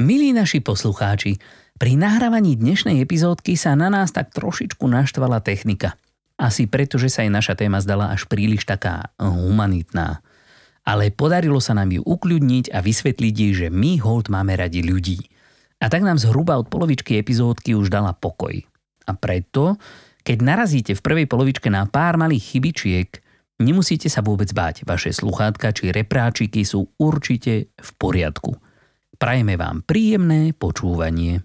Milí naši poslucháči, pri nahrávaní dnešnej epizódky sa na nás tak trošičku naštvala technika. Asi preto, že sa jej naša téma zdala až príliš taká humanitná. Ale podarilo sa nám ju ukľudniť a vysvetliť jej, že my hold máme radi ľudí. A tak nám zhruba od polovičky epizódky už dala pokoj. A preto, keď narazíte v prvej polovičke na pár malých chybičiek, nemusíte sa vôbec báť. Vaše sluchátka či repráčiky sú určite v poriadku – Prajeme vám príjemné počúvanie.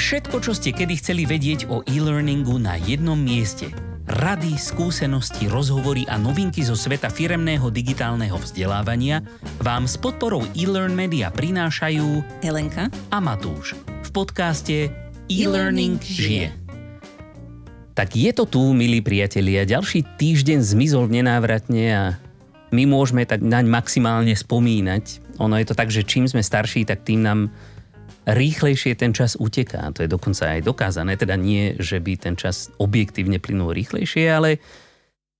Všetko, čo ste kedy chceli vedieť o e-learningu na jednom mieste. Rady, skúsenosti, rozhovory a novinky zo sveta firemného digitálneho vzdelávania vám s podporou e-learn media prinášajú Helenka a Matúš v podcaste E-Learning žije. Tak je to tu, milí priatelia, ďalší týždeň zmizol nenávratne a my môžeme tak naň maximálne spomínať. Ono je to tak, že čím sme starší, tak tým nám rýchlejšie ten čas uteká. To je dokonca aj dokázané. Teda nie, že by ten čas objektívne plynul rýchlejšie, ale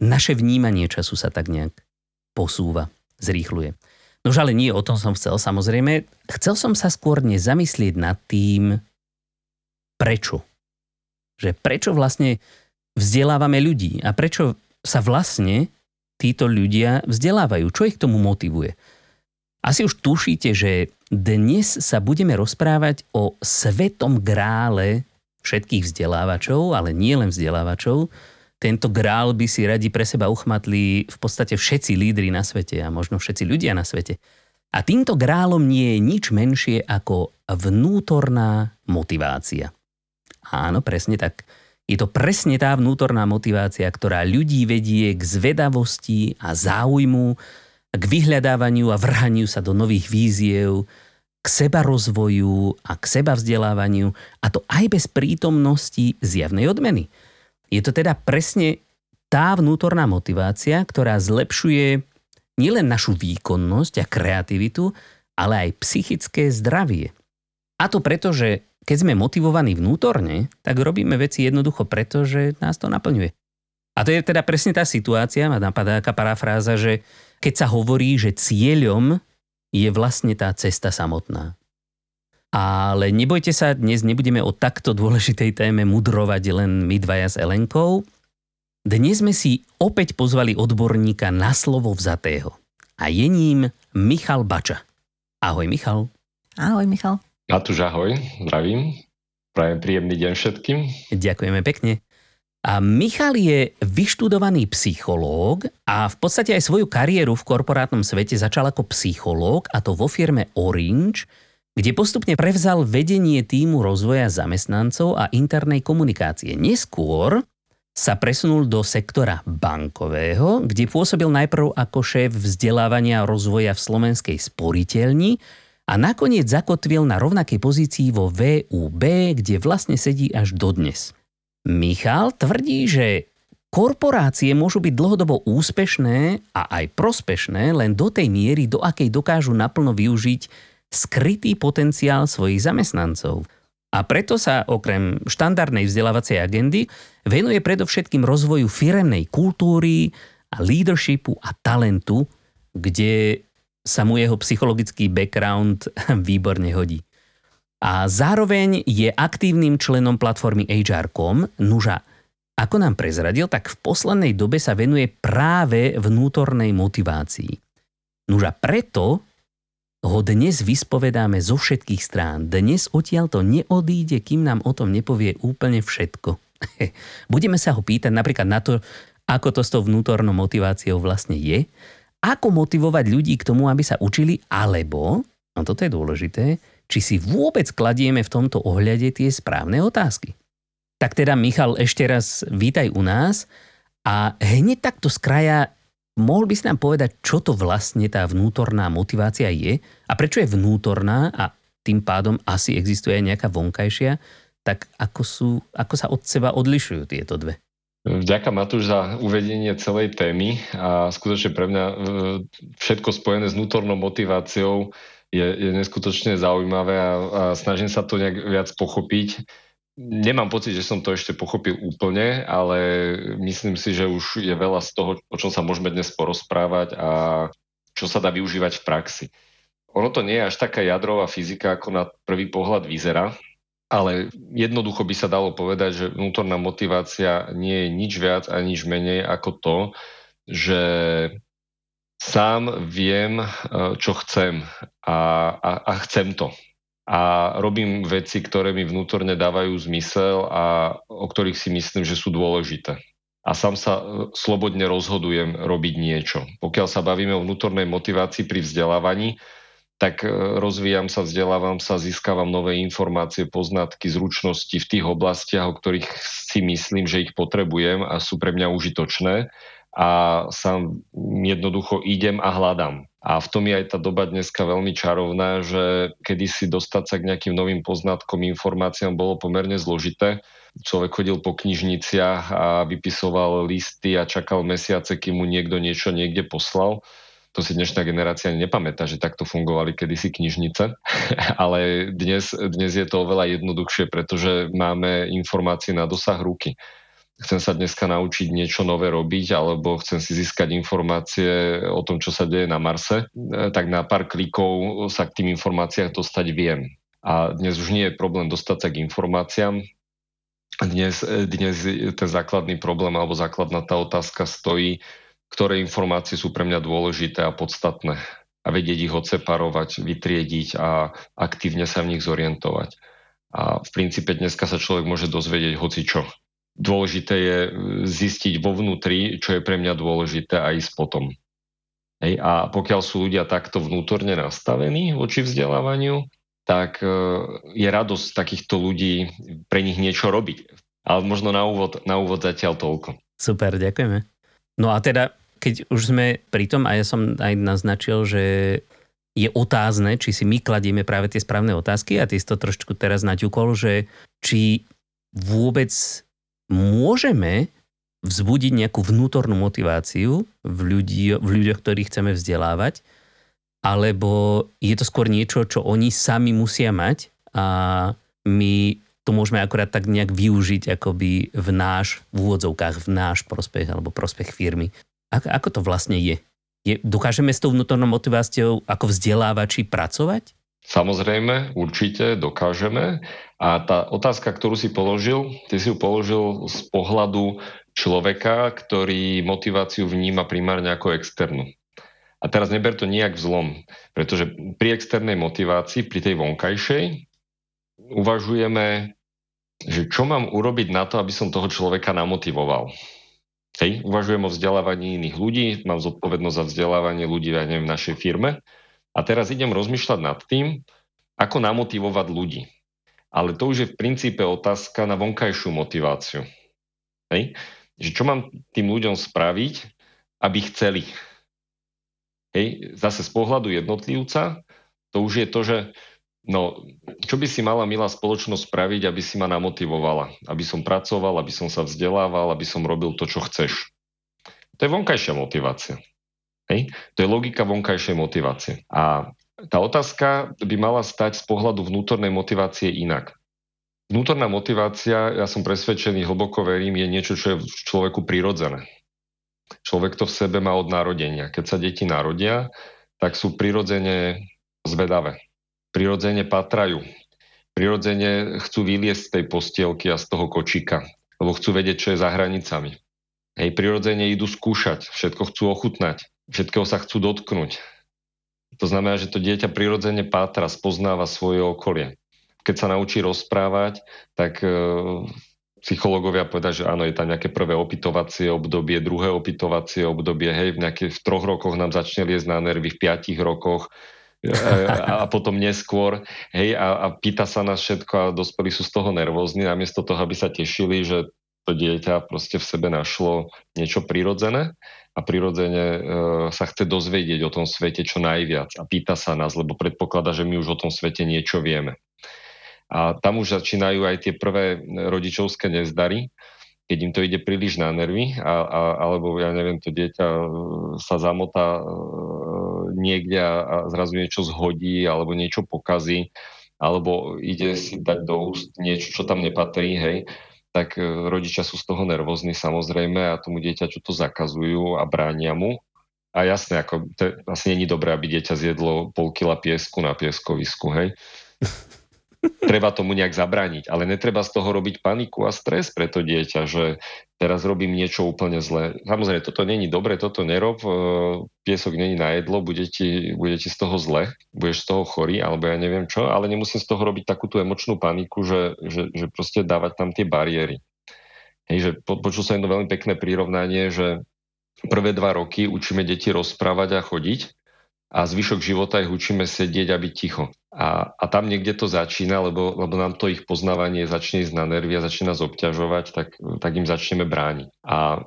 naše vnímanie času sa tak nejak posúva, zrýchluje. Nož ale nie o tom som chcel, samozrejme. Chcel som sa skôr nezamyslieť nad tým, prečo. Že prečo vlastne vzdelávame ľudí a prečo sa vlastne títo ľudia vzdelávajú? Čo ich k tomu motivuje? Asi už tušíte, že dnes sa budeme rozprávať o svetom grále všetkých vzdelávačov, ale nie len vzdelávačov. Tento grál by si radi pre seba uchmatli v podstate všetci lídry na svete a možno všetci ľudia na svete. A týmto grálom nie je nič menšie ako vnútorná motivácia. Áno, presne tak. Je to presne tá vnútorná motivácia, ktorá ľudí vedie k zvedavosti a záujmu, k vyhľadávaniu a vrhaniu sa do nových víziev, k seba rozvoju a k seba vzdelávaniu, a to aj bez prítomnosti zjavnej odmeny. Je to teda presne tá vnútorná motivácia, ktorá zlepšuje nielen našu výkonnosť a kreativitu, ale aj psychické zdravie. A to preto, že keď sme motivovaní vnútorne, tak robíme veci jednoducho preto, že nás to naplňuje. A to je teda presne tá situácia, ma napadá taká parafráza, že keď sa hovorí, že cieľom je vlastne tá cesta samotná. Ale nebojte sa, dnes nebudeme o takto dôležitej téme mudrovať len my dvaja s Elenkou. Dnes sme si opäť pozvali odborníka na slovo vzatého. A je ním Michal Bača. Ahoj Michal. Ahoj Michal. Matúš, ahoj, zdravím. Prajem príjemný deň všetkým. Ďakujeme pekne. A Michal je vyštudovaný psychológ a v podstate aj svoju kariéru v korporátnom svete začal ako psychológ a to vo firme Orange, kde postupne prevzal vedenie týmu rozvoja zamestnancov a internej komunikácie. Neskôr sa presunul do sektora bankového, kde pôsobil najprv ako šéf vzdelávania a rozvoja v slovenskej sporiteľni a nakoniec zakotvil na rovnakej pozícii vo VUB, kde vlastne sedí až dodnes. Michal tvrdí, že korporácie môžu byť dlhodobo úspešné a aj prospešné len do tej miery, do akej dokážu naplno využiť skrytý potenciál svojich zamestnancov. A preto sa okrem štandardnej vzdelávacej agendy venuje predovšetkým rozvoju firemnej kultúry a leadershipu a talentu, kde sa mu jeho psychologický background výborne hodí. A zároveň je aktívnym členom platformy HR.com. Nuža, ako nám prezradil, tak v poslednej dobe sa venuje práve vnútornej motivácii. Nuža, preto ho dnes vyspovedáme zo všetkých strán. Dnes odtiaľ to neodíde, kým nám o tom nepovie úplne všetko. Budeme sa ho pýtať napríklad na to, ako to s tou vnútornou motiváciou vlastne je, ako motivovať ľudí k tomu, aby sa učili, alebo, no toto je dôležité, či si vôbec kladieme v tomto ohľade tie správne otázky. Tak teda, Michal, ešte raz vítaj u nás a hneď takto z kraja mohol by si nám povedať, čo to vlastne tá vnútorná motivácia je a prečo je vnútorná a tým pádom asi existuje aj nejaká vonkajšia, tak ako, sú, ako sa od seba odlišujú tieto dve? Vďaka Matúš za uvedenie celej témy a skutočne pre mňa e, všetko spojené s vnútornou motiváciou je, je neskutočne zaujímavé a, a snažím sa to nejak viac pochopiť. Nemám pocit, že som to ešte pochopil úplne, ale myslím si, že už je veľa z toho, o čom sa môžeme dnes porozprávať a čo sa dá využívať v praxi. ono to nie je až taká jadrová fyzika, ako na prvý pohľad vyzerá, ale jednoducho by sa dalo povedať, že vnútorná motivácia nie je nič viac a nič menej ako to, že sám viem, e, čo chcem a, a, a chcem to. A robím veci, ktoré mi vnútorne dávajú zmysel a o ktorých si myslím, že sú dôležité. A sám sa e, slobodne rozhodujem robiť niečo. Pokiaľ sa bavíme o vnútornej motivácii pri vzdelávaní, tak e, rozvíjam sa, vzdelávam sa, získavam nové informácie, poznatky, zručnosti v tých oblastiach, o ktorých si myslím, že ich potrebujem a sú pre mňa užitočné a sám jednoducho idem a hľadám. A v tom je aj tá doba dneska veľmi čarovná, že kedysi dostať sa k nejakým novým poznatkom, informáciám bolo pomerne zložité. Človek chodil po knižniciach a vypisoval listy a čakal mesiace, kým mu niekto niečo niekde poslal to si dnešná generácia nepamätá, že takto fungovali kedysi knižnice, ale dnes, dnes je to oveľa jednoduchšie, pretože máme informácie na dosah ruky. Chcem sa dneska naučiť niečo nové robiť, alebo chcem si získať informácie o tom, čo sa deje na Marse, tak na pár klikov sa k tým informáciám dostať viem. A dnes už nie je problém dostať sa k informáciám, dnes, dnes ten základný problém alebo základná tá otázka stojí, ktoré informácie sú pre mňa dôležité a podstatné a vedieť ich odseparovať, vytriediť a aktívne sa v nich zorientovať. A v princípe dneska sa človek môže dozvedieť hoci čo. Dôležité je zistiť vo vnútri, čo je pre mňa dôležité a ísť potom. Hej, a pokiaľ sú ľudia takto vnútorne nastavení voči vzdelávaniu, tak e, je radosť takýchto ľudí pre nich niečo robiť. Ale možno na úvod, na úvod zatiaľ toľko. Super, ďakujeme. No a teda keď už sme pri tom, a ja som aj naznačil, že je otázne, či si my kladieme práve tie správne otázky a ty si to trošku teraz naťukol, že či vôbec môžeme vzbudiť nejakú vnútornú motiváciu v, ľudí, v ľuďoch, ktorých chceme vzdelávať, alebo je to skôr niečo, čo oni sami musia mať a my to môžeme akorát tak nejak využiť akoby v náš, v úvodzovkách, v náš prospech alebo prospech firmy. Ako, ako to vlastne je? je? Dokážeme s tou vnútornou motiváciou ako vzdelávači pracovať? Samozrejme, určite dokážeme. A tá otázka, ktorú si položil, ty si ju položil z pohľadu človeka, ktorý motiváciu vníma primárne ako externú. A teraz neber to nijak vzlom, pretože pri externej motivácii, pri tej vonkajšej, uvažujeme, že čo mám urobiť na to, aby som toho človeka namotivoval. Hej, uvažujem o vzdelávaní iných ľudí, mám zodpovednosť za vzdelávanie ľudí ja neviem, v našej firme a teraz idem rozmýšľať nad tým, ako namotivovať ľudí. Ale to už je v princípe otázka na vonkajšiu motiváciu. Hej? Že čo mám tým ľuďom spraviť, aby chceli. Hej? Zase z pohľadu jednotlivca, to už je to, že No, čo by si mala milá spoločnosť spraviť, aby si ma namotivovala? Aby som pracoval, aby som sa vzdelával, aby som robil to, čo chceš. To je vonkajšia motivácia. Hej? To je logika vonkajšej motivácie. A tá otázka by mala stať z pohľadu vnútornej motivácie inak. Vnútorná motivácia, ja som presvedčený, hlboko verím, je niečo, čo je v človeku prirodzené. Človek to v sebe má od narodenia. Keď sa deti narodia, tak sú prirodzene zvedavé prirodzene patrajú. Prirodzene chcú vyliesť z tej postielky a z toho kočíka, lebo chcú vedieť, čo je za hranicami. Hej, prirodzene idú skúšať, všetko chcú ochutnať, všetkého sa chcú dotknúť. To znamená, že to dieťa prirodzene pátra, spoznáva svoje okolie. Keď sa naučí rozprávať, tak e, psychológovia povedať, že áno, je tam nejaké prvé opytovacie obdobie, druhé opytovacie obdobie, hej, v, nejaké, v troch rokoch nám začne liesť na nervy, v piatich rokoch a potom neskôr, hej, a, a pýta sa nás všetko a dospelí sú z toho nervózni, namiesto toho, aby sa tešili, že to dieťa proste v sebe našlo niečo prirodzené a prirodzene e, sa chce dozvedieť o tom svete čo najviac a pýta sa nás, lebo predpokladá, že my už o tom svete niečo vieme. A tam už začínajú aj tie prvé rodičovské nezdary, keď im to ide príliš na nervy, a, a, alebo ja neviem, to dieťa e, sa zamotá e, niekde a, a zrazu niečo zhodí alebo niečo pokazí, alebo ide si dať do úst niečo, čo tam nepatrí, hej, tak e, rodičia sú z toho nervózni samozrejme a tomu dieťaťu to zakazujú a bránia mu. A jasne, ako to asi není dobré, aby dieťa zjedlo pol kila piesku na pieskovisku, hej. treba tomu nejak zabrániť, ale netreba z toho robiť paniku a stres pre to dieťa, že teraz robím niečo úplne zlé. Samozrejme, toto není dobre, toto nerob, e, piesok není na jedlo, bude ti, bude ti z toho zle, budeš z toho chorý, alebo ja neviem čo, ale nemusím z toho robiť takú tú emočnú paniku, že, že, že proste dávať tam tie bariéry. Hej, že po, počul som jedno veľmi pekné prirovnanie, že prvé dva roky učíme deti rozprávať a chodiť a zvyšok života ich učíme sedieť a byť ticho. A, a tam niekde to začína, lebo, lebo nám to ich poznávanie začne ísť na nervy a začne nás obťažovať, tak, tak im začneme brániť. A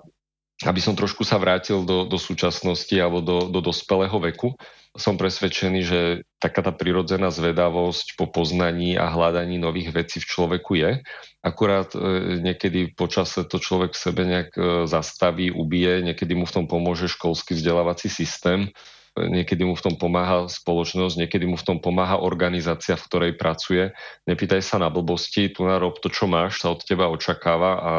aby som trošku sa vrátil do, do súčasnosti alebo do, do dospelého veku, som presvedčený, že taká tá prirodzená zvedavosť po poznaní a hľadaní nových vecí v človeku je. Akurát e, niekedy počase to človek v sebe nejak e, zastaví, ubije, niekedy mu v tom pomôže školský vzdelávací systém, niekedy mu v tom pomáha spoločnosť, niekedy mu v tom pomáha organizácia, v ktorej pracuje. Nepýtaj sa na blbosti, tu narob to, čo máš, sa od teba očakáva a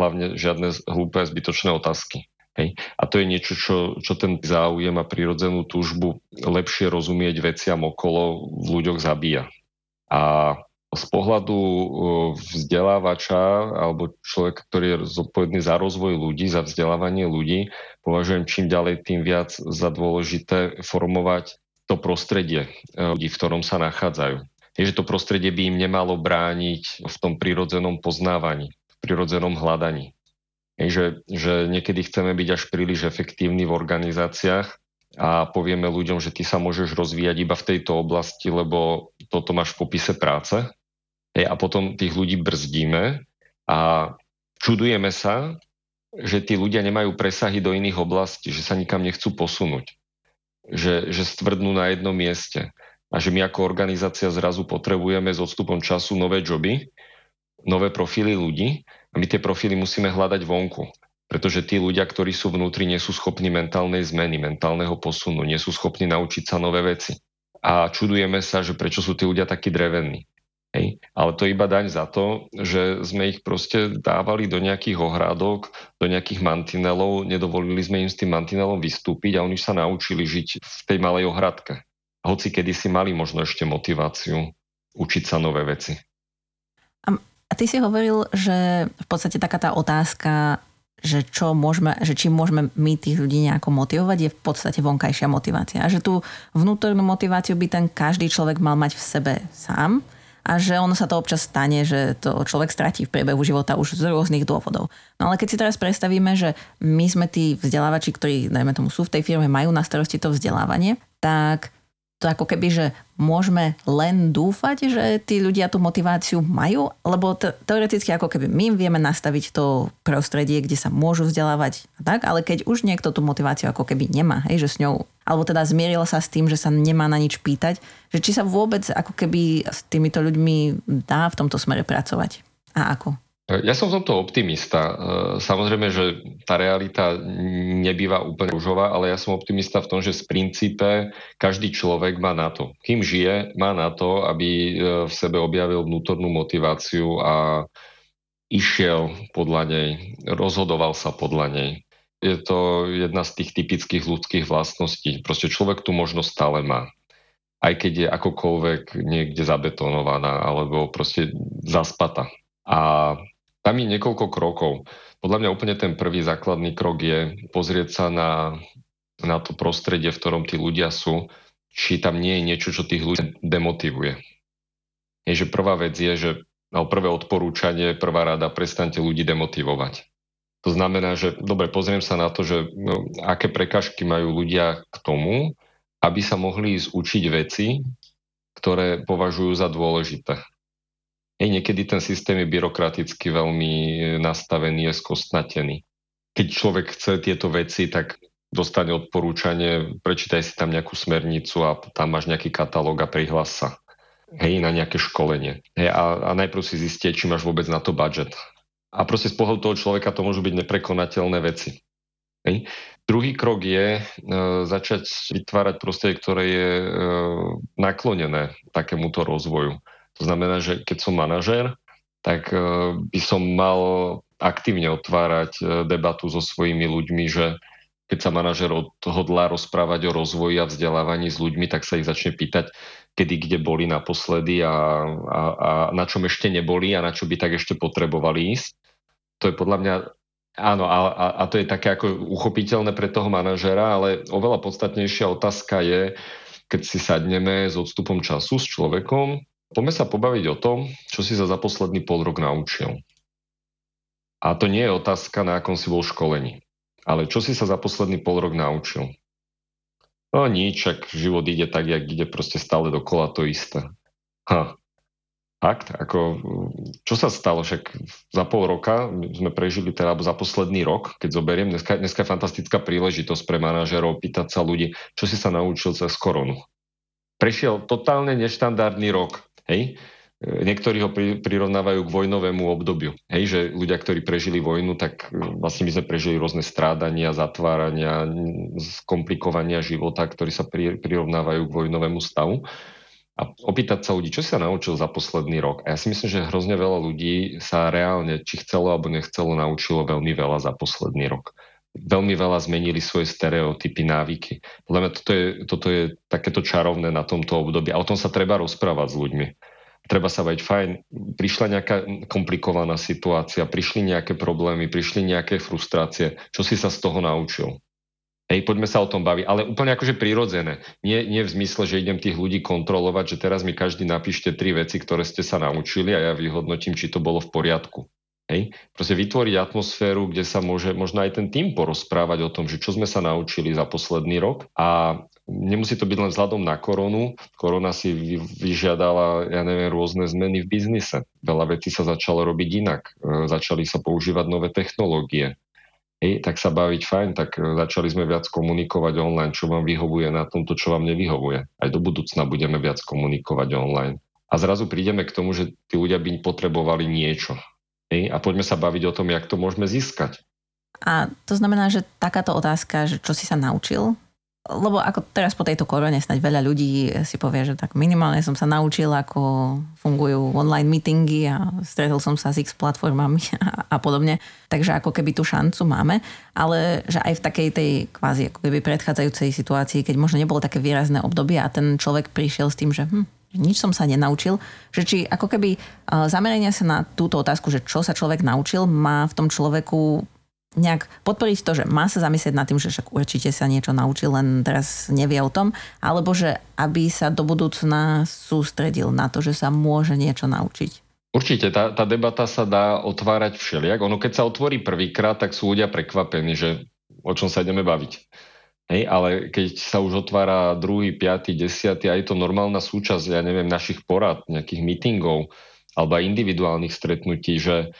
hlavne žiadne hlúpe zbytočné otázky. Hej. A to je niečo, čo, čo ten záujem a prirodzenú túžbu lepšie rozumieť veciam okolo v ľuďoch zabíja. A z pohľadu vzdelávača alebo človeka, ktorý je zodpovedný za rozvoj ľudí, za vzdelávanie ľudí, považujem čím ďalej tým viac za dôležité formovať to prostredie e, ľudí, v ktorom sa nachádzajú. Je, že to prostredie by im nemalo brániť v tom prirodzenom poznávaní, v prirodzenom hľadaní. Je, že, že niekedy chceme byť až príliš efektívni v organizáciách a povieme ľuďom, že ty sa môžeš rozvíjať iba v tejto oblasti, lebo toto máš v popise práce Hej, a potom tých ľudí brzdíme a čudujeme sa, že tí ľudia nemajú presahy do iných oblastí, že sa nikam nechcú posunúť, že, že stvrdnú na jednom mieste a že my ako organizácia zrazu potrebujeme s odstupom času nové joby, nové profily ľudí a my tie profily musíme hľadať vonku. Pretože tí ľudia, ktorí sú vnútri, nie sú schopní mentálnej zmeny, mentálneho posunu, nie sú schopní naučiť sa nové veci. A čudujeme sa, že prečo sú tí ľudia takí drevení. Hej. Ale to iba daň za to, že sme ich proste dávali do nejakých ohrádok, do nejakých mantinelov, nedovolili sme im s tým mantinelom vystúpiť a oni sa naučili žiť v tej malej ohradke. Hoci kedy si mali možno ešte motiváciu učiť sa nové veci. A ty si hovoril, že v podstate taká tá otázka, že, čo môžeme, že či môžeme my tých ľudí nejako motivovať, je v podstate vonkajšia motivácia. A že tú vnútornú motiváciu by ten každý človek mal mať v sebe sám a že ono sa to občas stane, že to človek stratí v priebehu života už z rôznych dôvodov. No ale keď si teraz predstavíme, že my sme tí vzdelávači, ktorí, dajme tomu, sú v tej firme, majú na starosti to vzdelávanie, tak to ako keby, že môžeme len dúfať, že tí ľudia tú motiváciu majú, lebo te- teoreticky ako keby my vieme nastaviť to prostredie, kde sa môžu vzdelávať tak, ale keď už niekto tú motiváciu ako keby nemá, hej, že s ňou, alebo teda zmieril sa s tým, že sa nemá na nič pýtať, že či sa vôbec ako keby s týmito ľuďmi dá v tomto smere pracovať a ako? Ja som v tomto optimista. E, samozrejme, že tá realita nebýva úplne rúžová, ale ja som optimista v tom, že z princípe každý človek má na to. Kým žije, má na to, aby e, v sebe objavil vnútornú motiváciu a išiel podľa nej, rozhodoval sa podľa nej. Je to jedna z tých typických ľudských vlastností. Proste človek tu možnosť stále má aj keď je akokoľvek niekde zabetonovaná alebo proste zaspata. A tam je niekoľko krokov. Podľa mňa úplne ten prvý základný krok je pozrieť sa na, na to prostredie, v ktorom tí ľudia sú, či tam nie je niečo, čo tých ľudí demotivuje. Je, že prvá vec je, že no, prvé odporúčanie, prvá rada, prestante ľudí demotivovať. To znamená, že dobre, pozriem sa na to, že no, aké prekažky majú ľudia k tomu, aby sa mohli ísť učiť veci, ktoré považujú za dôležité. Hej, niekedy ten systém je byrokraticky veľmi nastavený, je skostnatený. Keď človek chce tieto veci, tak dostane odporúčanie, prečítaj si tam nejakú smernicu a tam máš nejaký katalóg a prihlas sa. Hej, na nejaké školenie. Hej, a, a najprv si zistie, či máš vôbec na to budget. A proste z pohľadu toho človeka to môžu byť neprekonateľné veci. Hej. Druhý krok je e, začať vytvárať prostredie, ktoré je e, naklonené takémuto rozvoju. To znamená, že keď som manažér, tak e, by som mal aktívne otvárať e, debatu so svojimi ľuďmi, že keď sa manažer hodlá rozprávať o rozvoji a vzdelávaní s ľuďmi, tak sa ich začne pýtať, kedy kde boli naposledy a, a, a na čom ešte neboli a na čo by tak ešte potrebovali ísť. To je podľa mňa Áno, a, a to je také ako uchopiteľné pre toho manažera, ale oveľa podstatnejšia otázka je, keď si sadneme s odstupom času s človekom, poďme sa pobaviť o tom, čo si sa za posledný pol rok naučil. A to nie je otázka, na akom si bol školení. Ale čo si sa za posledný pol rok naučil? No nič, ak život ide tak, jak ide proste stále dokola to isté. Ha. Fakt? Ako, čo sa stalo? Však za pol roka sme prežili teda za posledný rok, keď zoberiem, dneska, dneska je fantastická príležitosť pre manažerov pýtať sa ľudí, čo si sa naučil cez koronu. Prešiel totálne neštandardný rok. Hej? Niektorí ho prirovnávajú k vojnovému obdobiu. Hej, že ľudia, ktorí prežili vojnu, tak e, vlastne my sme prežili rôzne strádania, zatvárania, skomplikovania života, ktorí sa prirovnávajú k vojnovému stavu. A opýtať sa ľudí, čo sa naučil za posledný rok. A ja si myslím, že hrozne veľa ľudí sa reálne, či chcelo alebo nechcelo, naučilo veľmi veľa za posledný rok veľmi veľa zmenili svoje stereotypy, návyky. Mňa toto je, toto je takéto čarovné na tomto období a o tom sa treba rozprávať s ľuďmi treba sa bať fajn, prišla nejaká komplikovaná situácia, prišli nejaké problémy, prišli nejaké frustrácie, čo si sa z toho naučil. Hej, poďme sa o tom baviť, ale úplne akože prirodzené. Nie, nie v zmysle, že idem tých ľudí kontrolovať, že teraz mi každý napíšte tri veci, ktoré ste sa naučili a ja vyhodnotím, či to bolo v poriadku. Hej? Proste vytvoriť atmosféru, kde sa môže možno aj ten tým porozprávať o tom, že čo sme sa naučili za posledný rok a nemusí to byť len vzhľadom na koronu. Korona si vyžiadala, ja neviem, rôzne zmeny v biznise. Veľa vecí sa začalo robiť inak. E, začali sa používať nové technológie. Hej, tak sa baviť fajn, tak e, začali sme viac komunikovať online, čo vám vyhovuje na tomto, čo vám nevyhovuje. Aj do budúcna budeme viac komunikovať online. A zrazu prídeme k tomu, že tí ľudia by potrebovali niečo. A poďme sa baviť o tom, jak to môžeme získať. A to znamená, že takáto otázka, že čo si sa naučil, lebo ako teraz po tejto korone snáď veľa ľudí si povie, že tak minimálne som sa naučil, ako fungujú online meetingy a stretol som sa s X platformami a, a podobne. Takže ako keby tú šancu máme, ale že aj v takej tej kvázi ako keby predchádzajúcej situácii, keď možno nebolo také výrazné obdobie a ten človek prišiel s tým, že hm, nič som sa nenaučil, že či ako keby zameranie sa na túto otázku, že čo sa človek naučil, má v tom človeku nejak podporiť to, že má sa zamyslieť nad tým, že však určite sa niečo naučil, len teraz nevie o tom, alebo že aby sa do budúcna sústredil na to, že sa môže niečo naučiť. Určite, tá, tá debata sa dá otvárať všelijak. Ono, keď sa otvorí prvýkrát, tak sú ľudia prekvapení, že o čom sa ideme baviť. Hej, ale keď sa už otvára druhý, piatý, desiatý a je to normálna súčasť, ja neviem, našich porad, nejakých meetingov alebo aj individuálnych stretnutí, že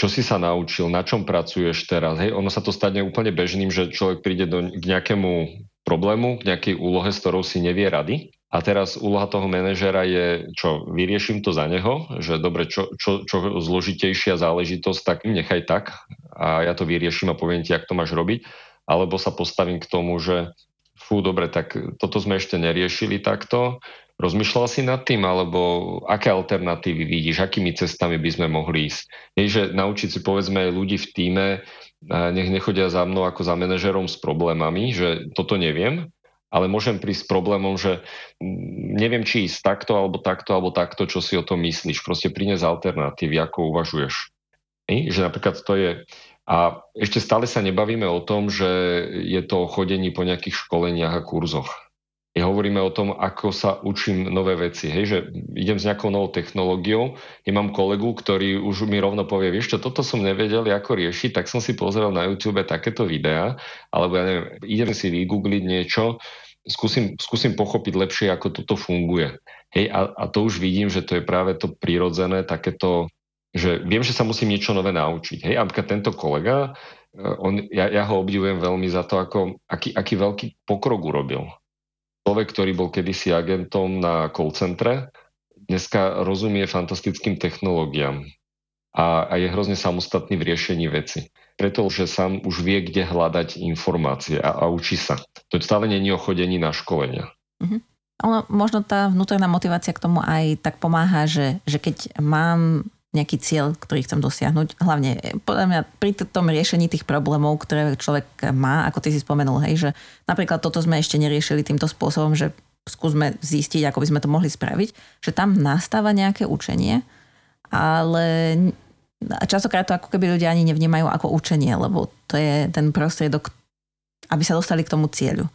čo si sa naučil, na čom pracuješ teraz. Hej, ono sa to stane úplne bežným, že človek príde do, k nejakému problému, k nejakej úlohe, s ktorou si nevie rady. A teraz úloha toho manažera je, čo vyrieším to za neho, že dobre, čo, čo, čo zložitejšia záležitosť, tak nechaj tak a ja to vyrieším a poviem ti, jak to máš robiť alebo sa postavím k tomu, že fú, dobre, tak toto sme ešte neriešili takto. Rozmýšľal si nad tým, alebo aké alternatívy vidíš, akými cestami by sme mohli ísť? Nie, že naučiť si povedzme ľudí v týme, nech nechodia za mnou ako za manažerom s problémami, že toto neviem, ale môžem prísť s problémom, že neviem, či ísť takto, alebo takto, alebo takto, čo si o tom myslíš. Proste priniesť alternatívy, ako uvažuješ. Že napríklad to je a ešte stále sa nebavíme o tom, že je to o chodení po nejakých školeniach a kurzoch. Ja hovoríme o tom, ako sa učím nové veci. Hej, že idem s nejakou novou technológiou, nemám kolegu, ktorý už mi rovno povie, vieš čo, toto som nevedel, ako riešiť, tak som si pozrel na YouTube takéto videá, alebo ja neviem, idem si vygoogliť niečo, skúsim, skúsim pochopiť lepšie, ako toto funguje. Hej, a, a to už vidím, že to je práve to prirodzené, takéto že viem, že sa musím niečo nové naučiť. Hej, a tento kolega, e, on, ja, ja ho obdivujem veľmi za to, ako, aký, aký veľký pokrok urobil. Človek, ktorý bol kedysi agentom na call centre, dneska rozumie fantastickým technológiám a, a je hrozne samostatný v riešení veci. Pretože sám už vie, kde hľadať informácie a, a učí sa. To stále není o chodení na školenia. Mm-hmm. Ono, možno tá vnútorná motivácia k tomu aj tak pomáha, že, že keď mám nejaký cieľ, ktorý chcem dosiahnuť. Hlavne podľa mňa pri tom riešení tých problémov, ktoré človek má, ako ty si spomenul, hej, že napríklad toto sme ešte neriešili týmto spôsobom, že skúsme zistiť, ako by sme to mohli spraviť, že tam nastáva nejaké učenie, ale častokrát to ako keby ľudia ani nevnímajú ako učenie, lebo to je ten prostriedok, aby sa dostali k tomu cieľu.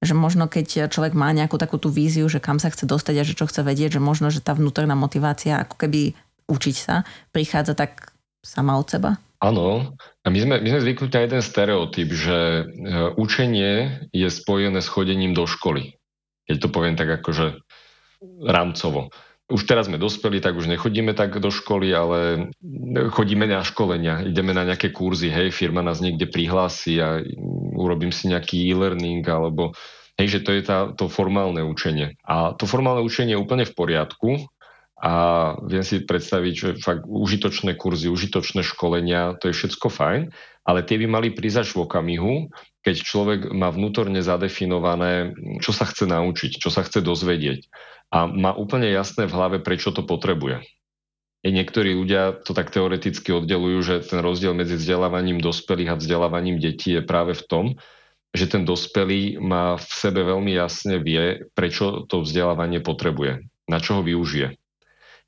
Že možno keď človek má nejakú takú tú víziu, že kam sa chce dostať a že čo chce vedieť, že možno, že tá vnútorná motivácia ako keby učiť sa prichádza tak sama od seba? Áno. A my sme, my sme zvyknutí na jeden stereotyp, že e, učenie je spojené s chodením do školy. Keď to poviem tak akože rámcovo. Už teraz sme dospeli, tak už nechodíme tak do školy, ale chodíme na školenia, ideme na nejaké kurzy, hej, firma nás niekde prihlási a urobím si nejaký e-learning, alebo hej, že to je tá, to formálne učenie. A to formálne učenie je úplne v poriadku, a viem si predstaviť, že fakt užitočné kurzy, užitočné školenia, to je všetko fajn, ale tie by mali prísť až v okamihu, keď človek má vnútorne zadefinované, čo sa chce naučiť, čo sa chce dozvedieť a má úplne jasné v hlave, prečo to potrebuje. I niektorí ľudia to tak teoreticky oddelujú, že ten rozdiel medzi vzdelávaním dospelých a vzdelávaním detí je práve v tom, že ten dospelý má v sebe veľmi jasne vie, prečo to vzdelávanie potrebuje, na čo ho využije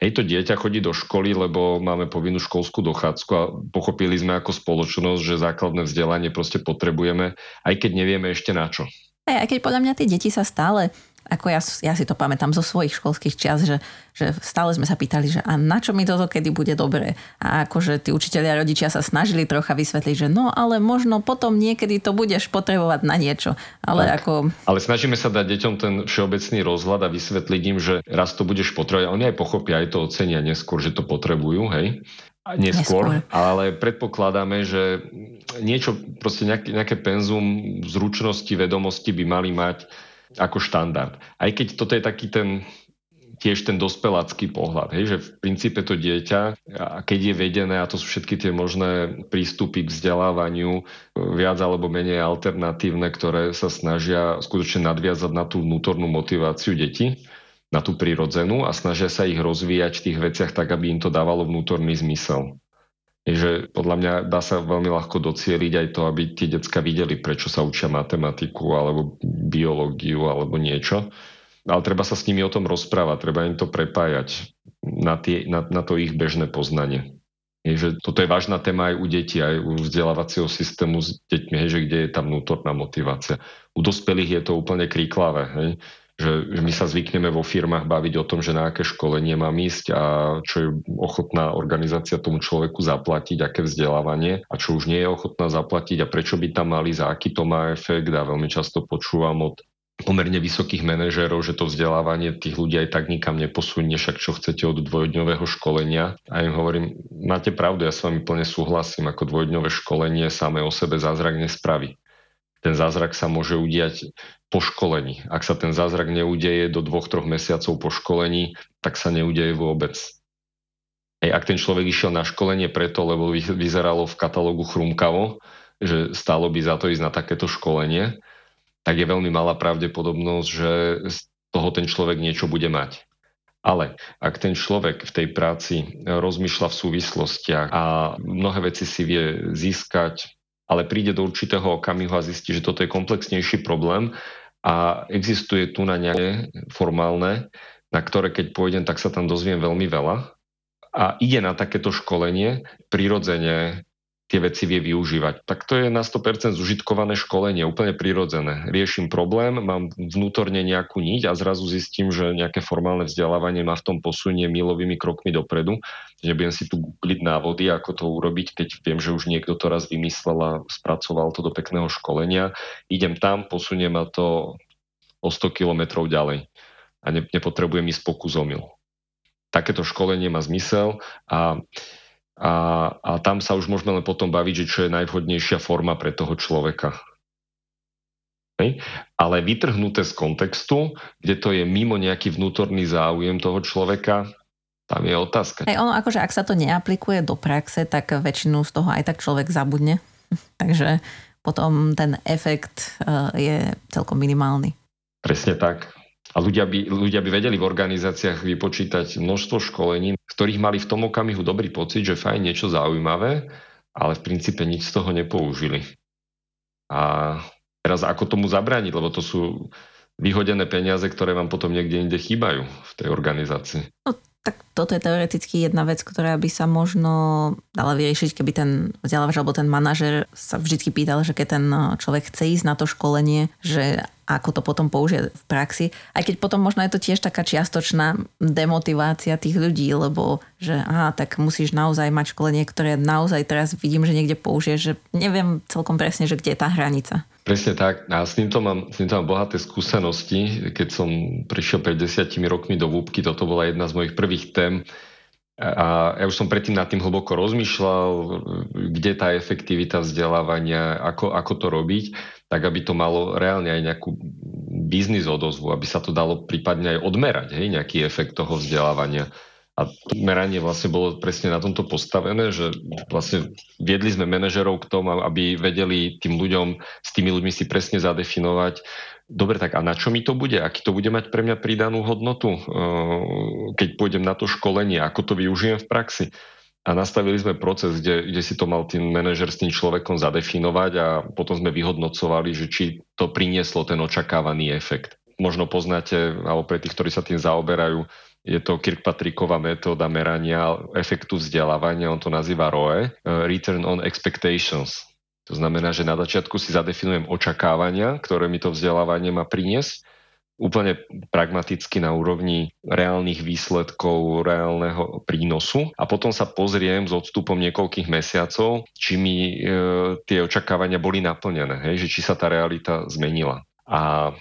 hej, to dieťa chodí do školy, lebo máme povinnú školskú dochádzku a pochopili sme ako spoločnosť, že základné vzdelanie proste potrebujeme, aj keď nevieme ešte na čo. Aj keď podľa mňa tie deti sa stále ako ja, ja si to pamätám zo svojich školských čias, že, že stále sme sa pýtali, že a na čo mi toto kedy bude dobré. A akože tí učiteľia a rodičia sa snažili trocha vysvetliť, že no ale možno potom niekedy to budeš potrebovať na niečo. Ale, tak. ako... ale snažíme sa dať deťom ten všeobecný rozhľad a vysvetliť im, že raz to budeš potrebovať. Oni aj pochopia, aj to ocenia neskôr, že to potrebujú, hej. Neskôr, neskôr, ale predpokladáme, že niečo, proste nejaké, nejaké penzum zručnosti, vedomosti by mali mať ako štandard. Aj keď toto je taký ten tiež ten dospelácky pohľad, hej, že v princípe to dieťa, keď je vedené, a to sú všetky tie možné prístupy k vzdelávaniu, viac alebo menej alternatívne, ktoré sa snažia skutočne nadviazať na tú vnútornú motiváciu detí, na tú prirodzenú a snažia sa ich rozvíjať v tých veciach tak, aby im to dávalo vnútorný zmysel že podľa mňa dá sa veľmi ľahko docieliť aj to, aby tie decka videli, prečo sa učia matematiku alebo biológiu alebo niečo. Ale treba sa s nimi o tom rozprávať, treba im to prepájať na, tie, na, na to ich bežné poznanie. Je, že toto je vážna téma aj u detí, aj u vzdelávacieho systému s deťmi, hej, že kde je tá vnútorná motivácia. U dospelých je to úplne kríklavé. Hej že, my sa zvykneme vo firmách baviť o tom, že na aké školenie mám ísť a čo je ochotná organizácia tomu človeku zaplatiť, aké vzdelávanie a čo už nie je ochotná zaplatiť a prečo by tam mali, za aký to má efekt a veľmi často počúvam od pomerne vysokých manažérov, že to vzdelávanie tých ľudí aj tak nikam neposunie, však čo chcete od dvojdňového školenia. A im hovorím, máte pravdu, ja s vami plne súhlasím, ako dvojdňové školenie samé o sebe zázrak nespraví ten zázrak sa môže udiať po školení. Ak sa ten zázrak neudeje do dvoch, troch mesiacov po školení, tak sa neudeje vôbec. Hej, ak ten človek išiel na školenie preto, lebo vyzeralo v katalógu chrumkavo, že stálo by za to ísť na takéto školenie, tak je veľmi malá pravdepodobnosť, že z toho ten človek niečo bude mať. Ale ak ten človek v tej práci rozmýšľa v súvislostiach a mnohé veci si vie získať, ale príde do určitého okamihu a zistí, že toto je komplexnejší problém a existuje tu na nejaké formálne, na ktoré keď pôjdem, tak sa tam dozviem veľmi veľa. A ide na takéto školenie, prirodzene tie veci vie využívať. Tak to je na 100% zužitkované školenie, úplne prirodzené. Riešim problém, mám vnútorne nejakú niť a zrazu zistím, že nejaké formálne vzdelávanie ma v tom posunie milovými krokmi dopredu. Nebudem si tu googliť návody, ako to urobiť, keď viem, že už niekto to raz vymyslel a spracoval to do pekného školenia. Idem tam, posunie ma to o 100 kilometrov ďalej a ne, nepotrebujem ísť pokus omyl. Takéto školenie má zmysel a a, a tam sa už môžeme len potom baviť, že čo je najvhodnejšia forma pre toho človeka. Hej. Ale vytrhnuté z kontextu, kde to je mimo nejaký vnútorný záujem toho človeka, tam je otázka. Hej, ono akože ak sa to neaplikuje do praxe, tak väčšinu z toho aj tak človek zabudne. Takže potom ten efekt e, je celkom minimálny. Presne tak. A ľudia by, ľudia by vedeli v organizáciách vypočítať množstvo školení, z ktorých mali v tom okamihu dobrý pocit, že fajn niečo zaujímavé, ale v princípe nič z toho nepoužili. A teraz ako tomu zabrániť, lebo to sú vyhodené peniaze, ktoré vám potom niekde inde chýbajú v tej organizácii. No, tak toto je teoreticky jedna vec, ktorá by sa možno dala vyriešiť, keby ten vzdelávač alebo ten manažer sa vždy pýtal, že keď ten človek chce ísť na to školenie, že ako to potom použije v praxi. Aj keď potom možno je to tiež taká čiastočná demotivácia tých ľudí, lebo že aha, tak musíš naozaj mať školenie, ktoré naozaj teraz vidím, že niekde použije, že neviem celkom presne, že kde je tá hranica. Presne tak. A s týmto mám, s týmto mám bohaté skúsenosti. Keď som prišiel pred desiatimi rokmi do Vúbky, toto bola jedna z mojich prvých tém. A ja už som predtým nad tým hlboko rozmýšľal, kde tá efektivita vzdelávania, ako, ako to robiť, tak aby to malo reálne aj nejakú biznis odozvu, aby sa to dalo prípadne aj odmerať, hej, nejaký efekt toho vzdelávania. A to meranie vlastne bolo presne na tomto postavené, že vlastne viedli sme manažerov k tomu, aby vedeli tým ľuďom, s tými ľuďmi si presne zadefinovať, dobre, tak a na čo mi to bude? Aký to bude mať pre mňa pridanú hodnotu, keď pôjdem na to školenie, ako to využijem v praxi? A nastavili sme proces, kde, kde si to mal tým manažer s tým človekom zadefinovať a potom sme vyhodnocovali, že či to prinieslo ten očakávaný efekt. Možno poznáte, alebo pre tých, ktorí sa tým zaoberajú, je to Kirkpatricková metóda merania efektu vzdelávania, on to nazýva ROE, Return on Expectations. To znamená, že na začiatku si zadefinujem očakávania, ktoré mi to vzdelávanie má priniesť, úplne pragmaticky na úrovni reálnych výsledkov, reálneho prínosu a potom sa pozriem s odstupom niekoľkých mesiacov, či mi e, tie očakávania boli naplnené, hej, že či sa tá realita zmenila. A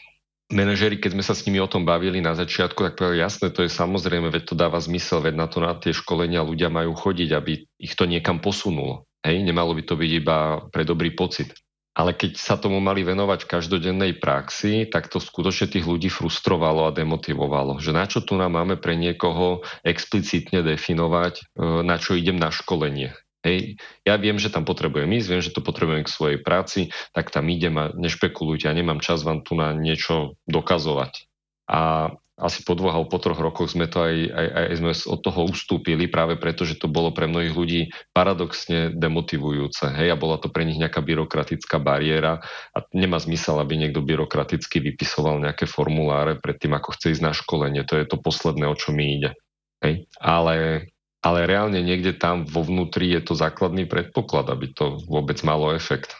manažeri, keď sme sa s nimi o tom bavili na začiatku, tak povedali, jasné, to je samozrejme, veď to dáva zmysel, veď na to na tie školenia ľudia majú chodiť, aby ich to niekam posunulo. Hej, nemalo by to byť iba pre dobrý pocit. Ale keď sa tomu mali venovať v každodennej praxi, tak to skutočne tých ľudí frustrovalo a demotivovalo. Že na čo tu nám máme pre niekoho explicitne definovať, e, na čo idem na školenie. Hej, ja viem, že tam potrebujem ísť, viem, že to potrebujem k svojej práci, tak tam idem a nešpekulujte, ja nemám čas vám tu na niečo dokazovať. A asi po dvoch alebo po troch rokoch sme to aj, aj, aj sme od toho ustúpili práve preto, že to bolo pre mnohých ľudí paradoxne demotivujúce. Hej, a bola to pre nich nejaká byrokratická bariéra a nemá zmysel, aby niekto byrokraticky vypisoval nejaké formuláre pred tým, ako chce ísť na školenie. To je to posledné, o čo mi ide. Hej. Ale ale reálne niekde tam vo vnútri je to základný predpoklad, aby to vôbec malo efekt.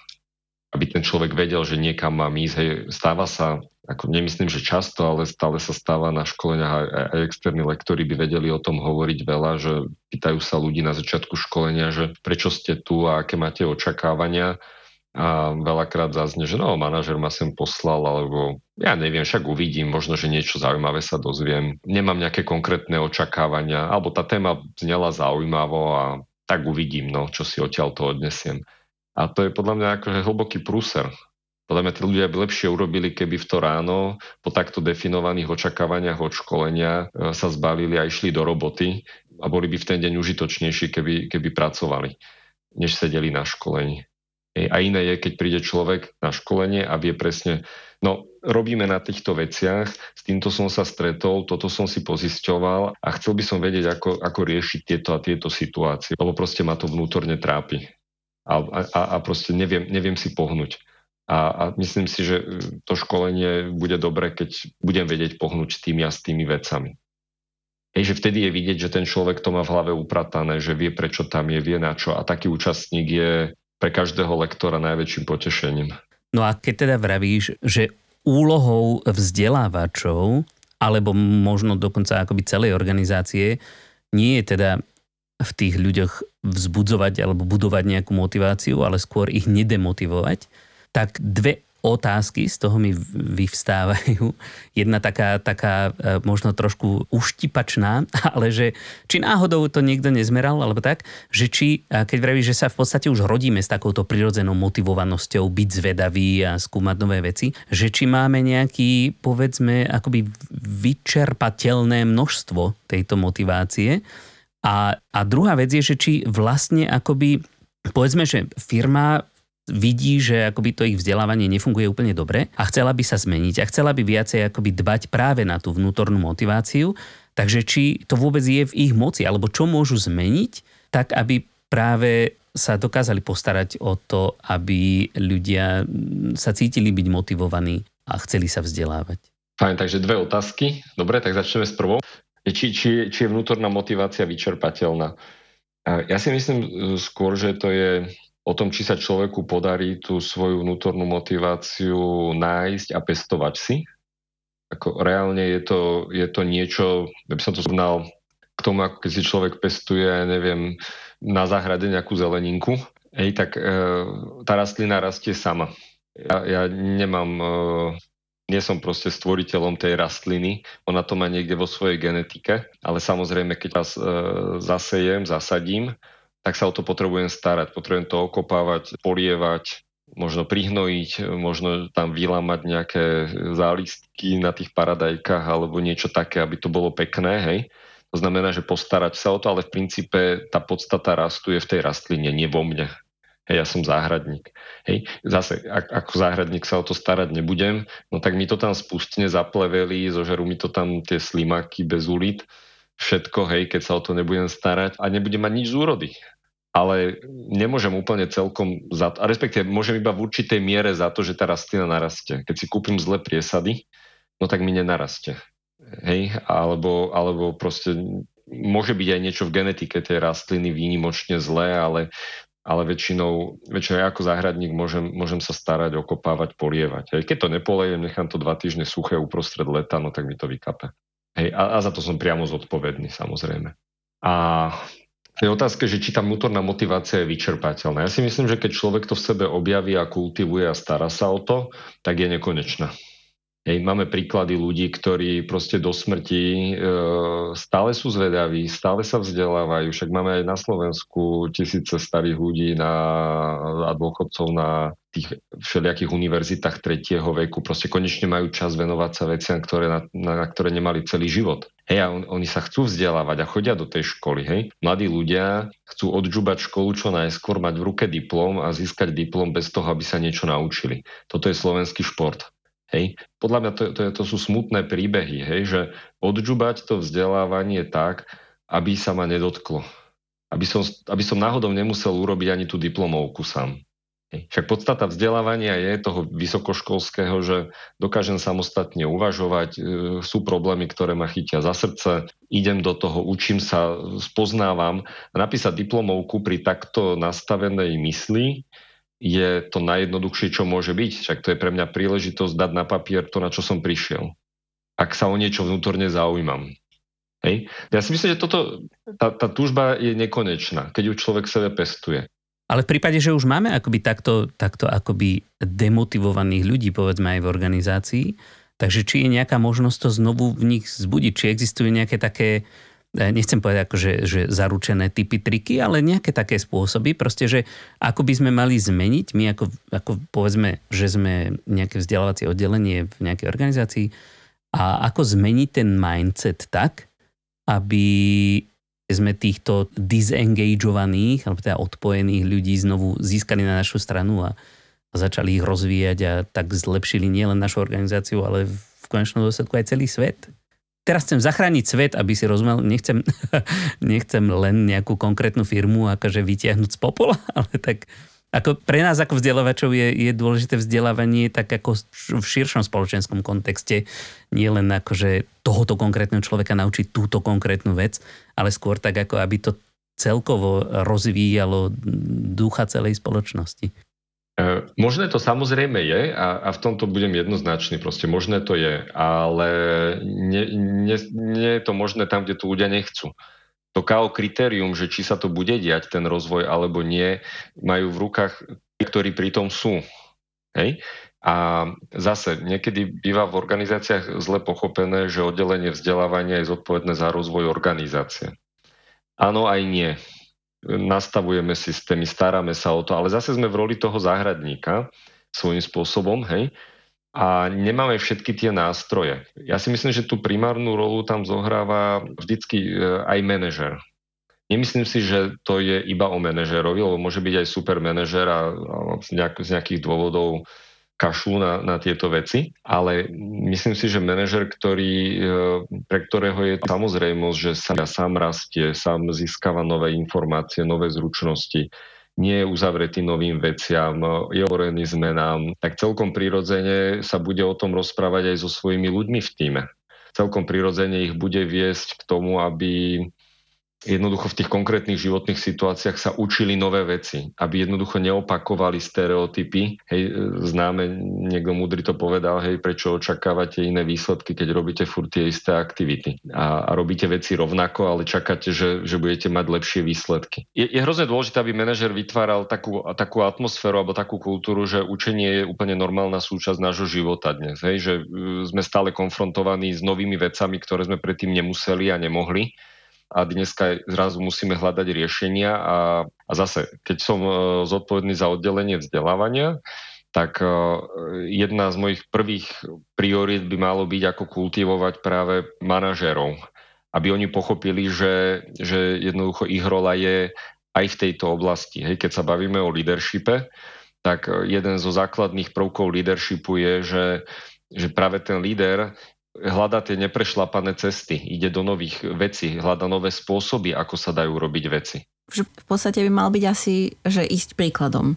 Aby ten človek vedel, že niekam má ísť. Hej, stáva sa, ako nemyslím, že často, ale stále sa stáva na školeniach aj, aj externí lektori by vedeli o tom hovoriť veľa, že pýtajú sa ľudí na začiatku školenia, že prečo ste tu a aké máte očakávania a veľakrát zaznie, že no, manažer ma sem poslal, alebo ja neviem, však uvidím, možno, že niečo zaujímavé sa dozviem. Nemám nejaké konkrétne očakávania, alebo tá téma znela zaujímavo a tak uvidím, no, čo si odtiaľ to odnesiem. A to je podľa mňa akože hlboký prúser. Podľa mňa tí ľudia by lepšie urobili, keby v to ráno po takto definovaných očakávaniach od školenia e, sa zbavili a išli do roboty a boli by v ten deň užitočnejší, keby, keby pracovali, než sedeli na školení. A iné je, keď príde človek na školenie a vie presne, no robíme na týchto veciach, s týmto som sa stretol, toto som si pozisťoval a chcel by som vedieť, ako, ako riešiť tieto a tieto situácie, lebo proste ma to vnútorne trápi. A, a, a proste neviem, neviem si pohnúť. A, a myslím si, že to školenie bude dobre, keď budem vedieť pohnúť s tými a s tými vecami. Hej, že vtedy je vidieť, že ten človek to má v hlave upratané, že vie, prečo tam je, vie na čo. A taký účastník je pre každého lektora najväčším potešením. No a keď teda vravíš, že úlohou vzdelávačov, alebo možno dokonca akoby celej organizácie, nie je teda v tých ľuďoch vzbudzovať alebo budovať nejakú motiváciu, ale skôr ich nedemotivovať, tak dve otázky z toho mi vyvstávajú. Jedna taká, taká e, možno trošku uštipačná, ale že či náhodou to niekto nezmeral, alebo tak, že či, keď vraví, že sa v podstate už rodíme s takouto prirodzenou motivovanosťou byť zvedavý a skúmať nové veci, že či máme nejaký, povedzme, akoby vyčerpateľné množstvo tejto motivácie. A, a druhá vec je, že či vlastne akoby, povedzme, že firma vidí, že akoby to ich vzdelávanie nefunguje úplne dobre a chcela by sa zmeniť a chcela by viacej akoby dbať práve na tú vnútornú motiváciu. Takže či to vôbec je v ich moci, alebo čo môžu zmeniť, tak aby práve sa dokázali postarať o to, aby ľudia sa cítili byť motivovaní a chceli sa vzdelávať. Fajn, takže dve otázky. Dobre, tak začneme s prvou. Či, či, či je vnútorná motivácia vyčerpateľná? Ja si myslím e, skôr, že to je o tom, či sa človeku podarí tú svoju vnútornú motiváciu nájsť a pestovať si. Ako reálne je to, je to niečo, by som to zrovnal k tomu, ako keď si človek pestuje, neviem, na záhrade nejakú zeleninku, hej, tak e, tá rastlina rastie sama. Ja, ja nemám, e, nie som proste stvoriteľom tej rastliny, ona to má niekde vo svojej genetike, ale samozrejme, keď vás e, zasejem, zasadím, tak sa o to potrebujem starať. Potrebujem to okopávať, polievať, možno prihnojiť, možno tam vylámať nejaké zálistky na tých paradajkách alebo niečo také, aby to bolo pekné, hej. To znamená, že postarať sa o to, ale v princípe tá podstata rastu je v tej rastline, nie vo mne. Hej, ja som záhradník. Hej, zase, ak, ako záhradník sa o to starať nebudem, no tak mi to tam spustne zapleveli, zožerú mi to tam tie slimaky bez ulit, všetko, hej, keď sa o to nebudem starať a nebudem mať nič z úrody ale nemôžem úplne celkom za to, a respektíve môžem iba v určitej miere za to, že tá rastlina narastie. Keď si kúpim zlé priesady, no tak mi nenarastie. Hej, alebo, alebo proste môže byť aj niečo v genetike tej rastliny výnimočne zlé, ale, ale väčšinou, väčšinou ja ako záhradník môžem, môžem sa starať, okopávať, polievať. Hej. Keď to nepolejem, nechám to dva týždne suché uprostred leta, no tak mi to vykape. Hej, a, a za to som priamo zodpovedný, samozrejme. A je otázka, že či tá vnútorná motivácia je vyčerpateľná. Ja si myslím, že keď človek to v sebe objaví a kultivuje a stará sa o to, tak je nekonečná. Hej, máme príklady ľudí, ktorí proste do smrti e, stále sú zvedaví, stále sa vzdelávajú. Však máme aj na Slovensku tisíce starých ľudí na, a dôchodcov na tých všelijakých univerzitách tretieho veku. Proste konečne majú čas venovať sa veciam, ktoré, na, na, na ktoré nemali celý život. Hej, a on, oni sa chcú vzdelávať a chodia do tej školy. Hej. Mladí ľudia chcú odžubať školu čo najskôr, mať v ruke diplom a získať diplom bez toho, aby sa niečo naučili. Toto je slovenský šport. Hej. Podľa mňa to, to, to sú smutné príbehy, hej, že odžubať to vzdelávanie tak, aby sa ma nedotklo. Aby som, aby som náhodou nemusel urobiť ani tú diplomovku sám. Hej. Však podstata vzdelávania je toho vysokoškolského, že dokážem samostatne uvažovať, e, sú problémy, ktoré ma chytia za srdce, idem do toho, učím sa, spoznávam. Napísať diplomovku pri takto nastavenej mysli je to najjednoduchšie, čo môže byť. Však to je pre mňa príležitosť dať na papier to, na čo som prišiel. Ak sa o niečo vnútorne zaujímam. Hej? Ja si myslím, že toto, tá, tá túžba je nekonečná, keď ju človek sebe pestuje. Ale v prípade, že už máme akoby takto, takto akoby demotivovaných ľudí, povedzme aj v organizácii, takže či je nejaká možnosť to znovu v nich zbudiť, či existujú nejaké také nechcem povedať ako, že, že zaručené typy, triky, ale nejaké také spôsoby, proste, že ako by sme mali zmeniť, my ako, ako povedzme, že sme nejaké vzdelávacie oddelenie v nejakej organizácii a ako zmeniť ten mindset tak, aby sme týchto disengageovaných, alebo teda odpojených ľudí znovu získali na našu stranu a, a začali ich rozvíjať a tak zlepšili nielen našu organizáciu, ale v konečnom dôsledku aj celý svet teraz chcem zachrániť svet, aby si rozumel, nechcem, nechcem len nejakú konkrétnu firmu akože vytiahnuť z popola, ale tak ako pre nás ako vzdelávačov je, je dôležité vzdelávanie tak ako v širšom spoločenskom kontexte, nie len akože tohoto konkrétneho človeka naučiť túto konkrétnu vec, ale skôr tak ako aby to celkovo rozvíjalo ducha celej spoločnosti. E, možné to samozrejme je a, a v tomto budem jednoznačný, proste možné to je, ale nie, nie, nie je to možné tam, kde to ľudia nechcú. To KO kritérium, že či sa to bude diať, ten rozvoj alebo nie, majú v rukách tí, ktorí pritom sú. Hej? A zase, niekedy býva v organizáciách zle pochopené, že oddelenie vzdelávania je zodpovedné za rozvoj organizácie. Áno, aj nie nastavujeme systémy, staráme sa o to, ale zase sme v roli toho záhradníka svojím spôsobom, hej, a nemáme všetky tie nástroje. Ja si myslím, že tú primárnu rolu tam zohráva vždycky e, aj manažer. Nemyslím si, že to je iba o manažerovi, lebo môže byť aj super manažer a, a z, nejak, z nejakých dôvodov kašľú na, na tieto veci, ale myslím si, že manažer, ktorý, e, pre ktorého je samozrejmosť, že sa sám rastie, sám získava nové informácie, nové zručnosti, nie je uzavretý novým veciam, je otvorený zmenám, tak celkom prirodzene sa bude o tom rozprávať aj so svojimi ľuďmi v týme. Celkom prirodzene ich bude viesť k tomu, aby jednoducho v tých konkrétnych životných situáciách sa učili nové veci, aby jednoducho neopakovali stereotypy. Hej, známe, niekto múdry to povedal, hej, prečo očakávate iné výsledky, keď robíte furt tie isté aktivity a, a robíte veci rovnako, ale čakáte, že, že budete mať lepšie výsledky. Je, je hrozne dôležité, aby manažer vytváral takú, takú atmosféru alebo takú kultúru, že učenie je úplne normálna súčasť nášho života dnes. Hej, že uh, sme stále konfrontovaní s novými vecami, ktoré sme predtým nemuseli a nemohli a dneska zrazu musíme hľadať riešenia a, a zase, keď som e, zodpovedný za oddelenie vzdelávania, tak e, jedna z mojich prvých priorít by malo byť, ako kultivovať práve manažérov, aby oni pochopili, že, že jednoducho ich rola je aj v tejto oblasti. Hej, keď sa bavíme o leadershipe, tak jeden zo základných prvkov leadershipu je, že, že práve ten líder hľada tie neprešlapané cesty, ide do nových vecí, hľada nové spôsoby, ako sa dajú robiť veci. V podstate by mal byť asi, že ísť príkladom.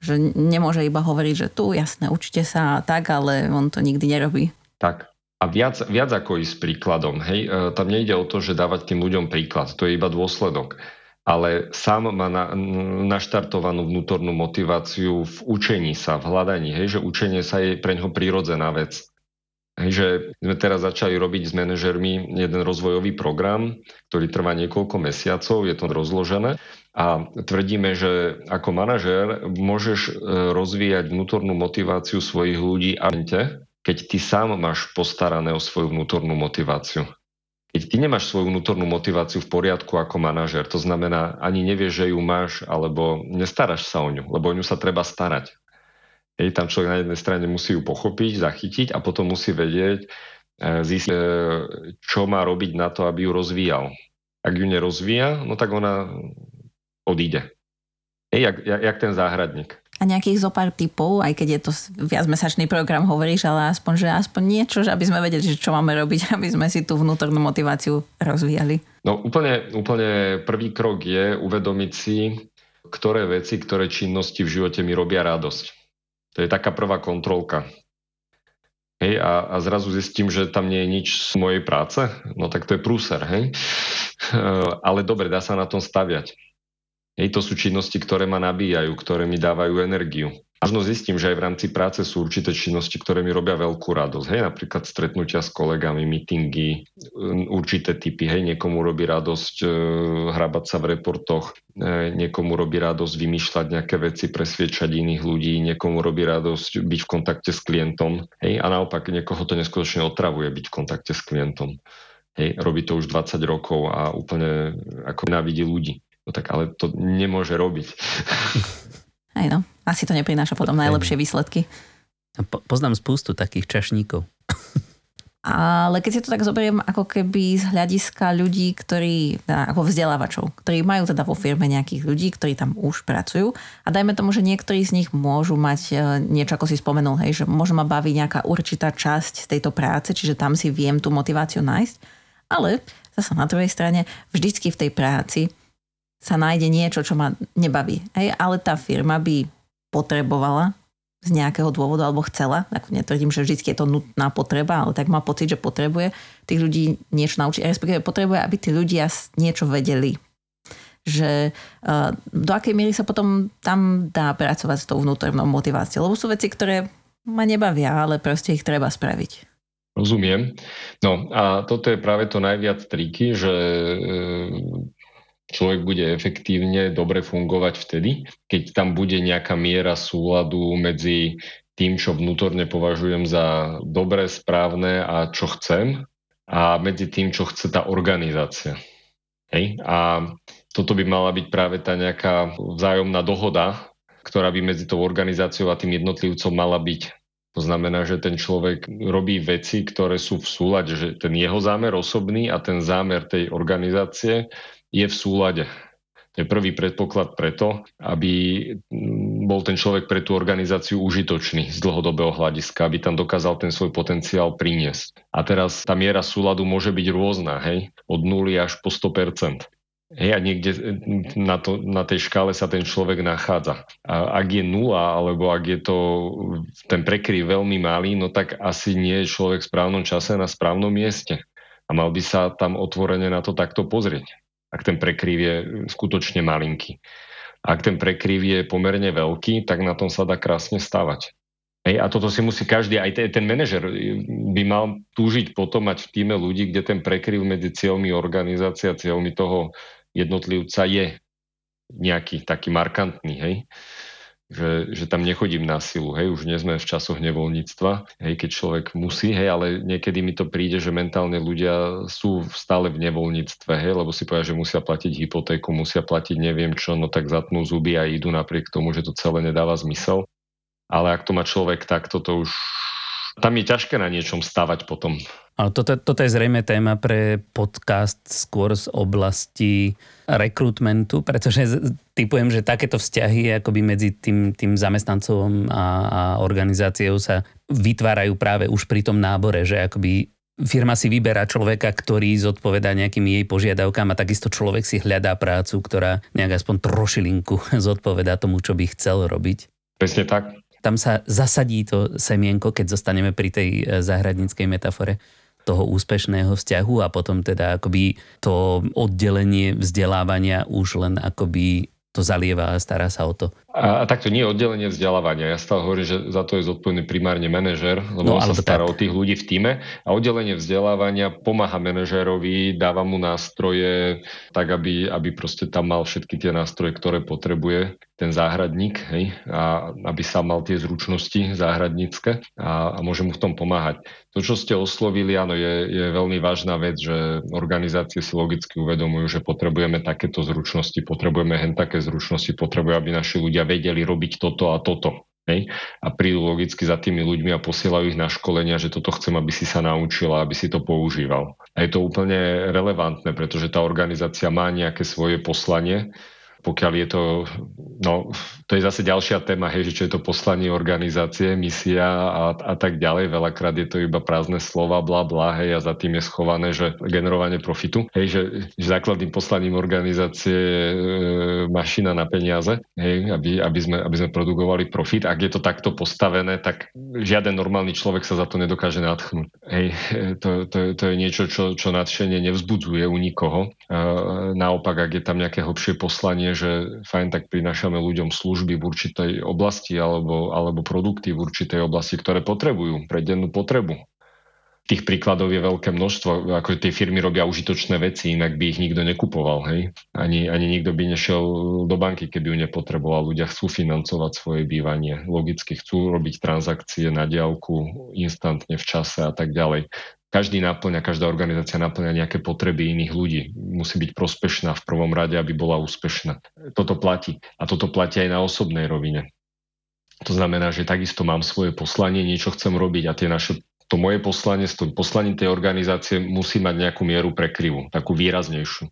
Že nemôže iba hovoriť, že tu, jasné, učite sa tak, ale on to nikdy nerobí. Tak. A viac, viac ako ísť príkladom. Hej? E, tam nejde o to, že dávať tým ľuďom príklad. To je iba dôsledok. Ale sám má na, naštartovanú vnútornú motiváciu v učení sa, v hľadaní. Hej? Že učenie sa je pre ňoho prírodzená vec. Hej, že sme teraz začali robiť s manažermi jeden rozvojový program, ktorý trvá niekoľko mesiacov, je to rozložené a tvrdíme, že ako manažer môžeš e, rozvíjať vnútornú motiváciu svojich ľudí a keď ty sám máš postarané o svoju vnútornú motiváciu. Keď ty nemáš svoju vnútornú motiváciu v poriadku ako manažer, to znamená, ani nevieš, že ju máš, alebo nestaráš sa o ňu, lebo o ňu sa treba starať. Hej, tam človek na jednej strane musí ju pochopiť, zachytiť a potom musí vedieť, e, zistiť, e, čo má robiť na to, aby ju rozvíjal. Ak ju nerozvíja, no tak ona odíde. Hej, jak, jak, jak ten záhradník. A nejakých zo pár typov, aj keď je to viacmesačný program, hovoríš, ale aspoň, že aspoň niečo, aby sme vedeli, že čo máme robiť, aby sme si tú vnútornú motiváciu rozvíjali. No úplne, úplne prvý krok je uvedomiť si, ktoré veci, ktoré činnosti v živote mi robia radosť. To je taká prvá kontrolka. Hej, a, a zrazu zistím, že tam nie je nič z mojej práce, no tak to je prúser, hej. Ale dobre, dá sa na tom staviať. Hej, to sú činnosti, ktoré ma nabíjajú, ktoré mi dávajú energiu. Možno zistím, že aj v rámci práce sú určité činnosti, ktoré mi robia veľkú radosť. Hej, napríklad stretnutia s kolegami, meetingy, určité typy. Hej, niekomu robí radosť e, hrabať sa v reportoch, e, niekomu robí radosť vymýšľať nejaké veci, presviečať iných ľudí, niekomu robí radosť byť v kontakte s klientom. Hej, a naopak niekoho to neskutočne otravuje byť v kontakte s klientom. Hej, robí to už 20 rokov a úplne ako nenávidí ľudí. No tak ale to nemôže robiť. Aj no, asi to neprináša potom najlepšie výsledky. Po, poznám spústu takých čašníkov. Ale keď si to tak zoberiem ako keby z hľadiska ľudí, ktorí, teda ako vzdelávačov, ktorí majú teda vo firme nejakých ľudí, ktorí tam už pracujú a dajme tomu, že niektorí z nich môžu mať e, niečo, ako si spomenul, hej, že môže ma baviť nejaká určitá časť tejto práce, čiže tam si viem tú motiváciu nájsť, ale zase na druhej strane vždycky v tej práci sa nájde niečo, čo ma nebaví. Hej, ale tá firma by potrebovala z nejakého dôvodu alebo chcela, tak netvrdím, že vždy je to nutná potreba, ale tak má pocit, že potrebuje tých ľudí niečo naučiť, respektíve potrebuje, aby tí ľudia niečo vedeli. Že uh, do akej miery sa potom tam dá pracovať s tou vnútornou motiváciou, lebo sú veci, ktoré ma nebavia, ale proste ich treba spraviť. Rozumiem. No a toto je práve to najviac triky, že človek bude efektívne dobre fungovať vtedy, keď tam bude nejaká miera súladu medzi tým, čo vnútorne považujem za dobré, správne a čo chcem a medzi tým, čo chce tá organizácia. Hej? A toto by mala byť práve tá nejaká vzájomná dohoda, ktorá by medzi tou organizáciou a tým jednotlivcom mala byť. To znamená, že ten človek robí veci, ktoré sú v súlade, že ten jeho zámer osobný a ten zámer tej organizácie je v súlade. To je prvý predpoklad preto, aby bol ten človek pre tú organizáciu užitočný z dlhodobého hľadiska, aby tam dokázal ten svoj potenciál priniesť. A teraz tá miera súladu môže byť rôzna, hej, od 0 až po 100%. Hej, a niekde na, to, na tej škále sa ten človek nachádza. A ak je nula, alebo ak je to ten prekryv veľmi malý, no tak asi nie je človek v správnom čase na správnom mieste. A mal by sa tam otvorene na to takto pozrieť ak ten prekryv je skutočne malinký. Ak ten prekryv je pomerne veľký, tak na tom sa dá krásne stavať. Hej, a toto si musí každý, aj ten, manažer by mal túžiť potom mať v týme ľudí, kde ten prekryv medzi cieľmi organizácie a cieľmi toho jednotlivca je nejaký taký markantný. Hej že, že tam nechodím na silu, hej, už nie sme v časoch nevoľníctva, hej, keď človek musí, hej, ale niekedy mi to príde, že mentálne ľudia sú stále v nevoľníctve, hej, lebo si povedia, že musia platiť hypotéku, musia platiť neviem čo, no tak zatnú zuby a idú napriek tomu, že to celé nedáva zmysel. Ale ak to má človek takto, to už tam je ťažké na niečom stavať potom. Ale toto, toto je zrejme téma pre podcast skôr z oblasti rekrutmentu, pretože typujem, že takéto vzťahy akoby medzi tým, tým zamestnancom a, a organizáciou sa vytvárajú práve už pri tom nábore, že akoby firma si vyberá človeka, ktorý zodpovedá nejakým jej požiadavkám a takisto človek si hľadá prácu, ktorá nejak aspoň trošilinku zodpovedá tomu, čo by chcel robiť. Presne tak tam sa zasadí to semienko, keď zostaneme pri tej e, záhradníckej metafore toho úspešného vzťahu a potom teda akoby to oddelenie vzdelávania už len akoby to zalieva a stará sa o to. A, a takto nie oddelenie vzdelávania. Ja stále hovorím, že za to je zodpovedný primárne manažer, lebo no, on sa stará tak. o tých ľudí v týme. A oddelenie vzdelávania pomáha manažerovi, dáva mu nástroje, tak aby, aby proste tam mal všetky tie nástroje, ktoré potrebuje ten záhradník, hej, a aby sa mal tie zručnosti záhradnícke a, a môže mu v tom pomáhať. To, čo ste oslovili, áno, je, je veľmi vážna vec, že organizácie si logicky uvedomujú, že potrebujeme takéto zručnosti, potrebujeme hen také zručnosti, potrebujeme, aby naši ľudia vedeli robiť toto a toto. Hej? A prídu logicky za tými ľuďmi a posielajú ich na školenia, že toto chcem, aby si sa naučila, aby si to používal. A je to úplne relevantné, pretože tá organizácia má nejaké svoje poslanie, pokiaľ je to, no to je zase ďalšia téma, hej, že čo je to poslanie organizácie, misia a, a tak ďalej. Veľakrát je to iba prázdne slova, bla bla, hej, a za tým je schované, že generovanie profitu, hej, že, že základným poslaním organizácie je e, mašina na peniaze, hej, aby, aby, sme, aby sme produkovali profit. Ak je to takto postavené, tak žiaden normálny človek sa za to nedokáže nadchnúť. Hej, to, to, to je niečo, čo, čo nadšenie nevzbudzuje u nikoho. E, naopak, ak je tam nejaké hlbšie poslanie, že fajn, tak prinášame ľuďom služby v určitej oblasti alebo, alebo produkty v určitej oblasti, ktoré potrebujú pre dennú potrebu. Tých príkladov je veľké množstvo, ako tie firmy robia užitočné veci, inak by ich nikto nekupoval. Hej? Ani, ani nikto by nešiel do banky, keby ju nepotreboval. Ľudia chcú financovať svoje bývanie. Logicky chcú robiť transakcie na diálku instantne v čase a tak ďalej každý náplňa, každá organizácia náplňa nejaké potreby iných ľudí. Musí byť prospešná v prvom rade, aby bola úspešná. Toto platí. A toto platí aj na osobnej rovine. To znamená, že takisto mám svoje poslanie, niečo chcem robiť a tie naše, to moje poslanie s tým poslaním tej organizácie musí mať nejakú mieru prekryvu, takú výraznejšiu.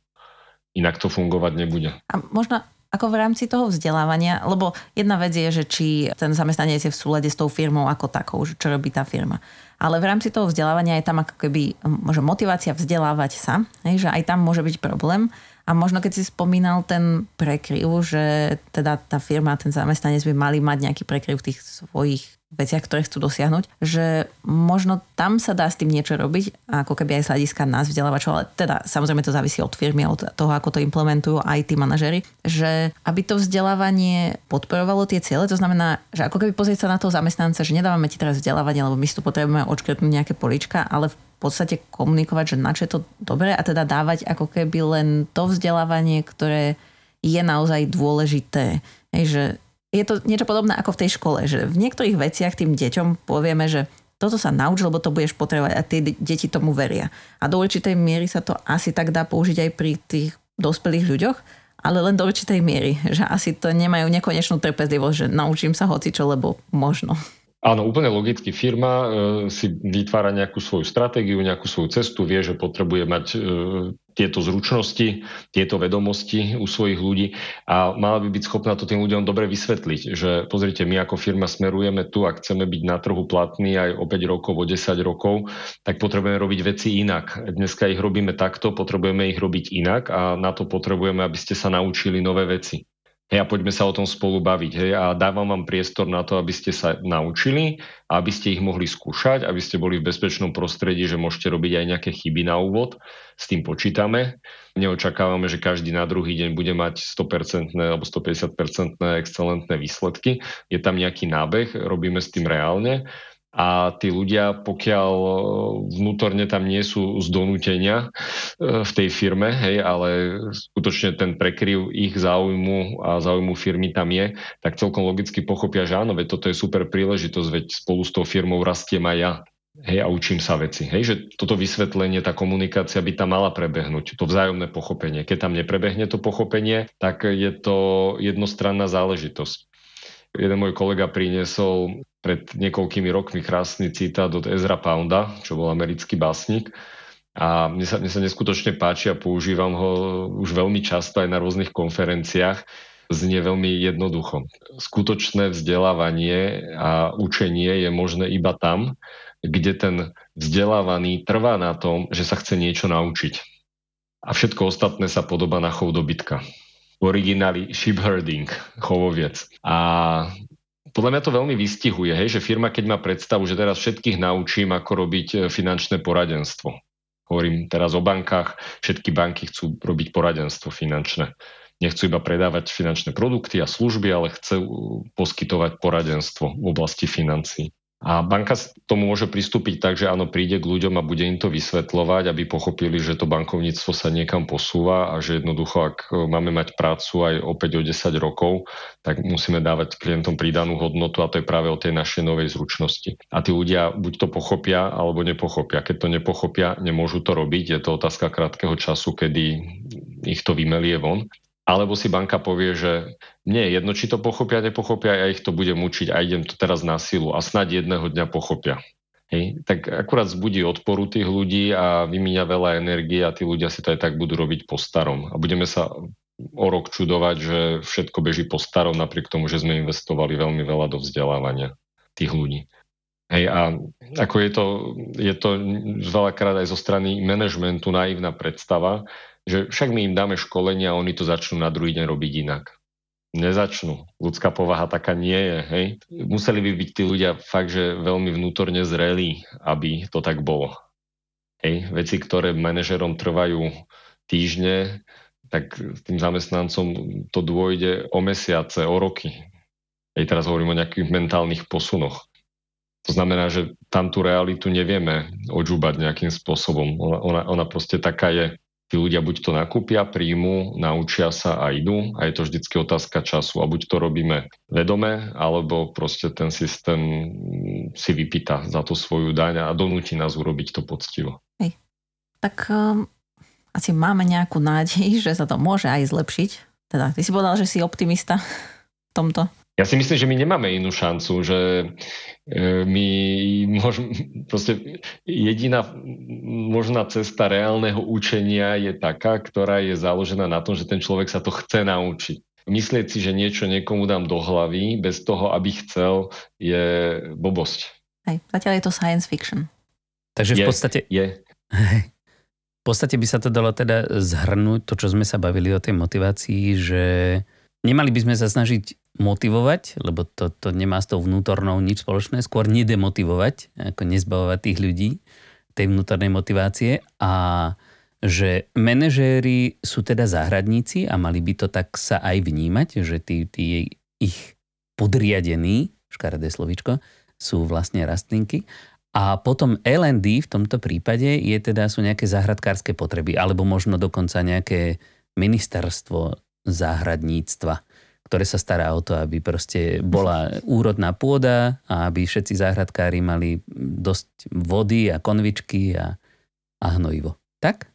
Inak to fungovať nebude. A možno ako v rámci toho vzdelávania, lebo jedna vec je, že či ten zamestnanec je v súlade s tou firmou ako takou, že čo robí tá firma. Ale v rámci toho vzdelávania je tam ako keby možno motivácia vzdelávať sa, že aj tam môže byť problém. A možno keď si spomínal ten prekryv, že teda tá firma, ten zamestnanec by mali mať nejaký prekryv v tých svojich veciach, ktoré chcú dosiahnuť, že možno tam sa dá s tým niečo robiť, ako keby aj z hľadiska nás vzdelávačov, ale teda samozrejme to závisí od firmy, od toho, ako to implementujú aj tí manažery, že aby to vzdelávanie podporovalo tie ciele, to znamená, že ako keby pozrieť sa na toho zamestnanca, že nedávame ti teraz vzdelávanie, lebo my si tu potrebujeme odškrtnúť nejaké polička, ale v podstate komunikovať, že na čo je to dobré a teda dávať ako keby len to vzdelávanie, ktoré je naozaj dôležité. Hej, že je to niečo podobné ako v tej škole, že v niektorých veciach tým deťom povieme, že toto sa nauč, lebo to budeš potrebovať a tie deti tomu veria. A do určitej miery sa to asi tak dá použiť aj pri tých dospelých ľuďoch, ale len do určitej miery, že asi to nemajú nekonečnú trpezlivosť, že naučím sa hocičo, lebo možno. Áno, úplne logicky. Firma e, si vytvára nejakú svoju stratégiu, nejakú svoju cestu, vie, že potrebuje mať e, tieto zručnosti, tieto vedomosti u svojich ľudí a mala by byť schopná to tým ľuďom dobre vysvetliť, že pozrite, my ako firma smerujeme tu a chceme byť na trhu platný aj o 5 rokov, o 10 rokov, tak potrebujeme robiť veci inak. Dneska ich robíme takto, potrebujeme ich robiť inak a na to potrebujeme, aby ste sa naučili nové veci. Hej, a poďme sa o tom spolu baviť. Hej, a dávam vám priestor na to, aby ste sa naučili aby ste ich mohli skúšať, aby ste boli v bezpečnom prostredí, že môžete robiť aj nejaké chyby na úvod. S tým počítame. Neočakávame, že každý na druhý deň bude mať 100% alebo 150% excelentné výsledky. Je tam nejaký nábeh, robíme s tým reálne a tí ľudia, pokiaľ e, vnútorne tam nie sú z donútenia e, v tej firme, hej, ale skutočne ten prekryv ich záujmu a záujmu firmy tam je, tak celkom logicky pochopia, že áno, veď toto je super príležitosť, veď spolu s tou firmou rastiem aj ja. Hej, a učím sa veci. Hej, že toto vysvetlenie, tá komunikácia by tam mala prebehnúť, to vzájomné pochopenie. Keď tam neprebehne to pochopenie, tak je to jednostranná záležitosť. Jeden môj kolega priniesol pred niekoľkými rokmi krásny citát od Ezra Pounda, čo bol americký básnik. A mne sa, mne sa neskutočne páči a používam ho už veľmi často aj na rôznych konferenciách. Znie veľmi jednoducho. Skutočné vzdelávanie a učenie je možné iba tam, kde ten vzdelávaný trvá na tom, že sa chce niečo naučiť. A všetko ostatné sa podobá na chov dobytka. V origináli sheep herding, chovoviec. A podľa mňa to veľmi vystihuje, hej, že firma, keď má predstavu, že teraz všetkých naučím, ako robiť e, finančné poradenstvo. Hovorím teraz o bankách, všetky banky chcú robiť poradenstvo finančné. Nechcú iba predávať finančné produkty a služby, ale chcú poskytovať poradenstvo v oblasti financií. A banka tomu môže pristúpiť tak, že áno, príde k ľuďom a bude im to vysvetľovať, aby pochopili, že to bankovníctvo sa niekam posúva a že jednoducho, ak máme mať prácu aj opäť o 10 rokov, tak musíme dávať klientom pridanú hodnotu a to je práve o tej našej novej zručnosti. A tí ľudia buď to pochopia, alebo nepochopia. Keď to nepochopia, nemôžu to robiť. Je to otázka krátkeho času, kedy ich to vymelie von. Alebo si banka povie, že nie je jedno, či to pochopia, nepochopia, ja ich to budem učiť a idem to teraz na silu a snáď jedného dňa pochopia. Hej, tak akurát zbudí odporu tých ľudí a vymíňa veľa energie a tí ľudia si to aj tak budú robiť po starom. A budeme sa o rok čudovať, že všetko beží po starom, napriek tomu, že sme investovali veľmi veľa do vzdelávania tých ľudí. Hej, a ako je to, je to veľakrát aj zo strany manažmentu naivná predstava, že však my im dáme školenia a oni to začnú na druhý deň robiť inak. Nezačnú. Ľudská povaha taká nie je. Hej? Museli by byť tí ľudia fakt, že veľmi vnútorne zrelí, aby to tak bolo. Hej? Veci, ktoré manažerom trvajú týždne, tak tým zamestnancom to dôjde o mesiace, o roky. Hej, teraz hovorím o nejakých mentálnych posunoch. To znamená, že tam tú realitu nevieme odžúbať nejakým spôsobom. Ona, ona, ona proste taká je tí ľudia buď to nakúpia, príjmu, naučia sa a idú a je to vždycky otázka času a buď to robíme vedome, alebo proste ten systém si vypýta za tú svoju daň a donúti nás urobiť to poctivo. Hej. Tak um, asi máme nejakú nádej, že sa to môže aj zlepšiť. Teda, ty si povedal, že si optimista v tomto. Ja si myslím, že my nemáme inú šancu, že e, my môžeme, proste jediná možná cesta reálneho učenia je taká, ktorá je založená na tom, že ten človek sa to chce naučiť. Myslieť si, že niečo niekomu dám do hlavy bez toho, aby chcel, je blbosť. Hej, zatiaľ je to science fiction. Takže v podstate... Je. V podstate by sa to dalo teda zhrnúť, to, čo sme sa bavili o tej motivácii, že nemali by sme sa snažiť motivovať, lebo to, to nemá s tou vnútornou nič spoločné, skôr nedemotivovať, ako nezbavovať tých ľudí tej vnútornej motivácie a že manažéri sú teda záhradníci a mali by to tak sa aj vnímať, že tí, tí ich podriadení, škaredé slovičko, sú vlastne rastlinky. A potom L&D v tomto prípade je teda, sú nejaké záhradkárske potreby, alebo možno dokonca nejaké ministerstvo záhradníctva ktoré sa stará o to, aby proste bola úrodná pôda a aby všetci záhradkári mali dosť vody a konvičky a, a hnojivo. Tak?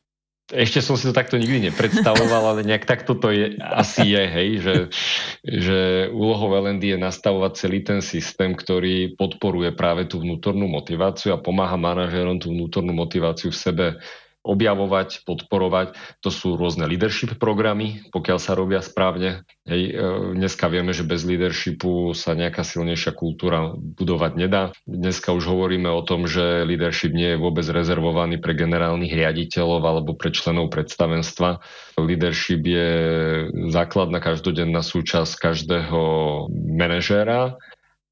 ešte som si to takto nikdy nepredstavoval, ale nejak takto to je, asi je, hej, že, že úlohou LND je nastavovať celý ten systém, ktorý podporuje práve tú vnútornú motiváciu a pomáha manažerom tú vnútornú motiváciu v sebe objavovať, podporovať. To sú rôzne leadership programy, pokiaľ sa robia správne. Hej, e, dneska vieme, že bez leadershipu sa nejaká silnejšia kultúra budovať nedá. Dneska už hovoríme o tom, že leadership nie je vôbec rezervovaný pre generálnych riaditeľov alebo pre členov predstavenstva. Leadership je základná každodenná súčasť každého manažéra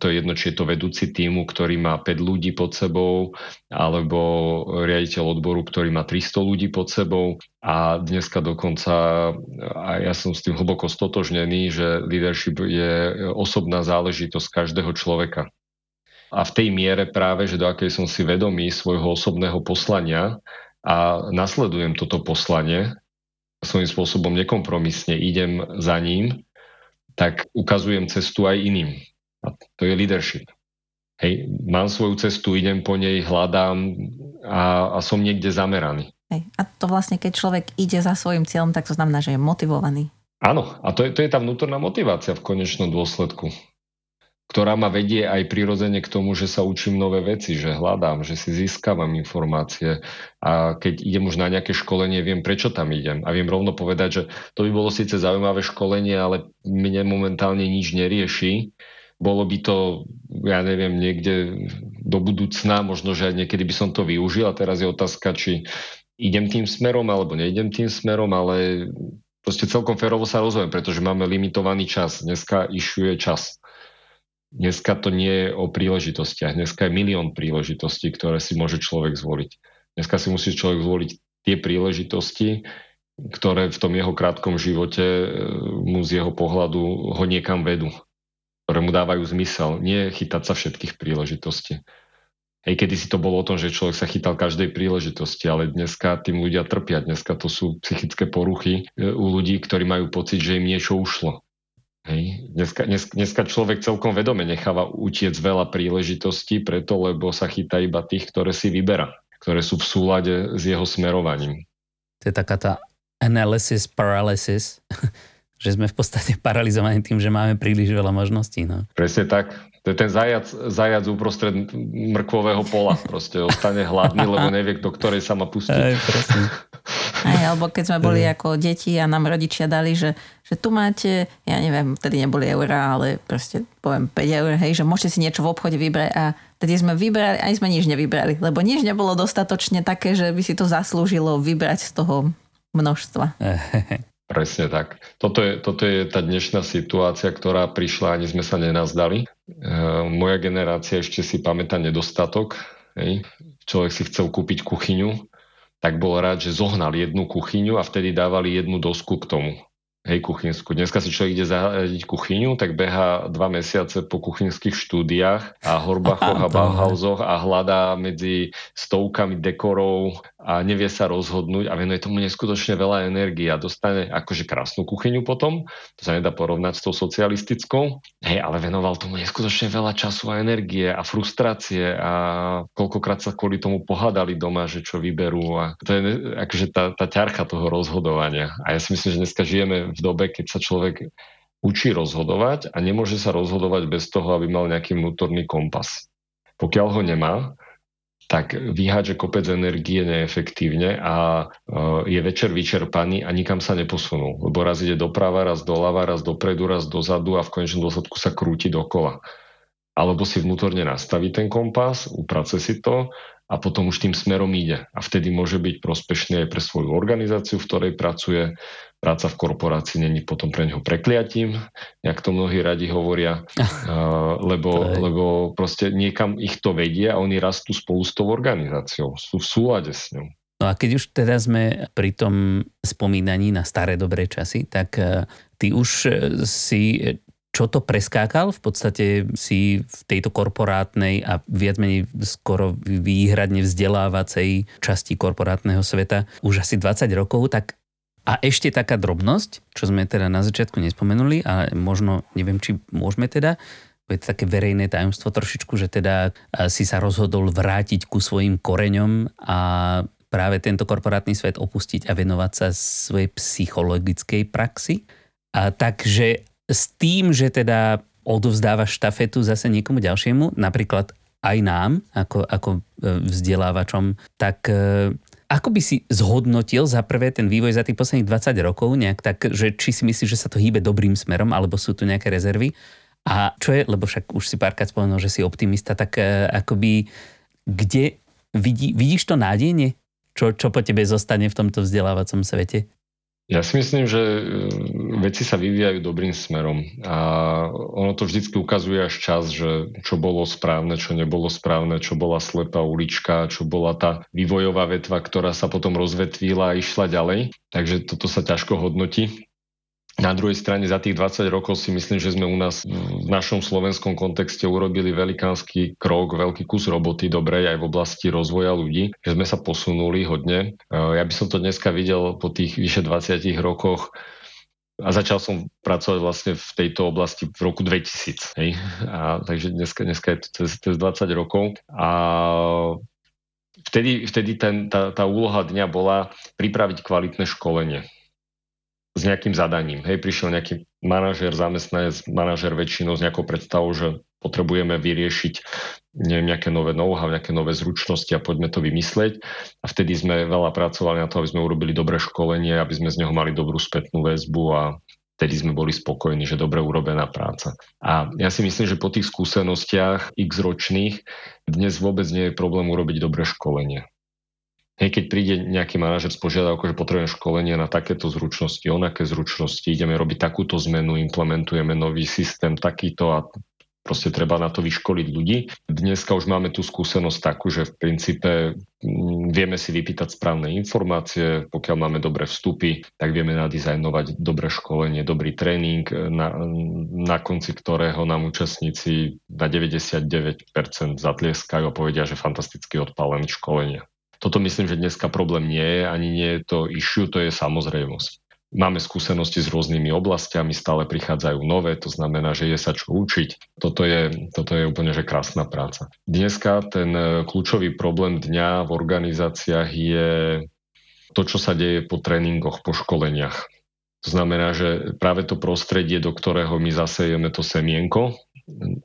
to je jedno, či je to vedúci týmu, ktorý má 5 ľudí pod sebou, alebo riaditeľ odboru, ktorý má 300 ľudí pod sebou. A dneska dokonca, a ja som s tým hlboko stotožnený, že leadership je osobná záležitosť každého človeka. A v tej miere práve, že do akej som si vedomý svojho osobného poslania a nasledujem toto poslanie, svojím spôsobom nekompromisne idem za ním, tak ukazujem cestu aj iným a to je leadership. Hej, mám svoju cestu, idem po nej, hľadám a, a som niekde zameraný. Hej, a to vlastne, keď človek ide za svojim cieľom, tak to znamená, že je motivovaný. Áno, a to je, to je tá vnútorná motivácia v konečnom dôsledku ktorá ma vedie aj prirodzene k tomu, že sa učím nové veci, že hľadám, že si získavam informácie a keď idem už na nejaké školenie, viem, prečo tam idem a viem rovno povedať, že to by bolo síce zaujímavé školenie, ale mne momentálne nič nerieši bolo by to, ja neviem, niekde do budúcna, možno, že niekedy by som to využil a teraz je otázka, či idem tým smerom alebo neidem tým smerom, ale proste celkom férovo sa rozhodujem, pretože máme limitovaný čas. Dneska išuje čas. Dneska to nie je o príležitostiach. Dneska je milión príležitostí, ktoré si môže človek zvoliť. Dneska si musí človek zvoliť tie príležitosti, ktoré v tom jeho krátkom živote eh, mu z jeho pohľadu ho niekam vedú ktoré mu dávajú zmysel. Nie chytať sa všetkých príležitostí. Hej, kedy si to bolo o tom, že človek sa chytal každej príležitosti, ale dneska tým ľudia trpia. Dneska to sú psychické poruchy e, u ľudí, ktorí majú pocit, že im niečo ušlo. Hej. Dneska, dnes, dneska človek celkom vedome necháva utiec veľa príležitostí, preto lebo sa chytá iba tých, ktoré si vyberá, ktoré sú v súlade s jeho smerovaním. To je taká tá analysis paralysis, že sme v podstate paralizovaní tým, že máme príliš veľa možností. No. Presne tak. To je ten zajac, zajac uprostred mrkvového pola. Proste ostane hladný, lebo nevie, do ktorej sa má pustiť. Aj, presne. Aj, alebo keď sme boli ako deti a nám rodičia dali, že, že tu máte, ja neviem, vtedy neboli eurá, ale proste poviem 5 eur, hej, že môžete si niečo v obchode vybrať a tedy sme vybrali, ani sme nič nevybrali, lebo nič nebolo dostatočne také, že by si to zaslúžilo vybrať z toho množstva. Presne tak. Toto je, toto je tá dnešná situácia, ktorá prišla, ani sme sa nenazdali. E, moja generácia ešte si pamätá nedostatok. Hej. Človek si chcel kúpiť kuchyňu, tak bol rád, že zohnal jednu kuchyňu a vtedy dávali jednu dosku k tomu hej, kuchynsku. Dneska si človek ide zahľadiť kuchyňu, tak beha dva mesiace po kuchynských štúdiách a horbachoch a Bauhausoch a hľadá medzi stovkami dekorov a nevie sa rozhodnúť a venuje tomu neskutočne veľa energie a dostane akože krásnu kuchyňu potom, to sa nedá porovnať s tou socialistickou, hej, ale venoval tomu neskutočne veľa času a energie a frustrácie a koľkokrát sa kvôli tomu pohádali doma, že čo vyberú a to je akože tá, tá ťarcha toho rozhodovania. A ja si myslím, že dneska žijeme v dobe, keď sa človek učí rozhodovať a nemôže sa rozhodovať bez toho, aby mal nejaký vnútorný kompas. Pokiaľ ho nemá, tak vyhádže kopec energie neefektívne a e, je večer vyčerpaný a nikam sa neposunul. Lebo raz ide doprava, raz doľava, raz dopredu, raz dozadu a v konečnom dôsledku sa krúti dokola. Alebo si vnútorne nastaví ten kompas, uprace si to a potom už tým smerom ide. A vtedy môže byť prospešný aj pre svoju organizáciu, v ktorej pracuje, práca v korporácii není potom pre neho prekliatím, jak to mnohí radi hovoria, uh, lebo, lebo proste niekam ich to vedie a oni rastú spolu s tou organizáciou, sú v súlade s ňou. No a keď už teda sme pri tom spomínaní na staré dobré časy, tak uh, ty už uh, si čo to preskákal? V podstate si v tejto korporátnej a viac menej skoro výhradne vzdelávacej časti korporátneho sveta už asi 20 rokov, tak a ešte taká drobnosť, čo sme teda na začiatku nespomenuli, a možno, neviem, či môžeme teda, je to také verejné tajomstvo trošičku, že teda si sa rozhodol vrátiť ku svojim koreňom a práve tento korporátny svet opustiť a venovať sa svojej psychologickej praxi. A takže s tým, že teda odovzdávaš štafetu zase niekomu ďalšiemu, napríklad aj nám, ako, ako e, vzdelávačom, tak e, ako by si zhodnotil za prvé ten vývoj za tých posledných 20 rokov, nejak tak, že či si myslíš, že sa to hýbe dobrým smerom, alebo sú tu nejaké rezervy? A čo je, lebo však už si párkrát spomenul, že si optimista, tak uh, akoby kde vidí, vidíš to nádejne? Čo, čo po tebe zostane v tomto vzdelávacom svete? Ja si myslím, že e, veci sa vyvíjajú dobrým smerom a ono to vždycky ukazuje až čas, že čo bolo správne, čo nebolo správne, čo bola slepá ulička, čo bola tá vývojová vetva, ktorá sa potom rozvetvila a išla ďalej. Takže toto sa ťažko hodnotí. Na druhej strane za tých 20 rokov si myslím, že sme u nás v našom slovenskom kontexte urobili velikánsky krok, veľký kus roboty dobrej aj v oblasti rozvoja ľudí, že sme sa posunuli hodne. E, ja by som to dneska videl po tých vyše 20 rokoch a začal som pracovať vlastne v tejto oblasti v roku 2000. Hej? A, takže dneska, dneska je to cez, cez 20 rokov. A vtedy, vtedy ten, tá, tá úloha dňa bola pripraviť kvalitné školenie s nejakým zadaním. Hej, prišiel nejaký manažer, zamestnanec, manažer väčšinou s nejakou predstavou, že potrebujeme vyriešiť neviem, nejaké nové know-how, nejaké nové zručnosti a poďme to vymyslieť. A vtedy sme veľa pracovali na to, aby sme urobili dobré školenie, aby sme z neho mali dobrú spätnú väzbu a vtedy sme boli spokojní, že dobre urobená práca. A ja si myslím, že po tých skúsenostiach x ročných dnes vôbec nie je problém urobiť dobré školenie. Hej, keď príde nejaký manažer s požiadavkou, že potrebujem školenie na takéto zručnosti, onaké zručnosti, ideme robiť takúto zmenu, implementujeme nový systém, takýto a proste treba na to vyškoliť ľudí. Dneska už máme tú skúsenosť takú, že v princípe mm, vieme si vypýtať správne informácie, pokiaľ máme dobré vstupy, tak vieme nadizajnovať dobré školenie, dobrý tréning, na, na konci ktorého nám účastníci na 99% zatlieskajú a povedia, že fantasticky odpálené školenie. Toto myslím, že dneska problém nie je, ani nie je to issue, to je samozrejmosť. Máme skúsenosti s rôznymi oblastiami, stále prichádzajú nové, to znamená, že je sa čo učiť. Toto je, toto je úplne že krásna práca. Dneska ten e, kľúčový problém dňa v organizáciách je to, čo sa deje po tréningoch, po školeniach. To znamená, že práve to prostredie, do ktorého my zasejeme to semienko,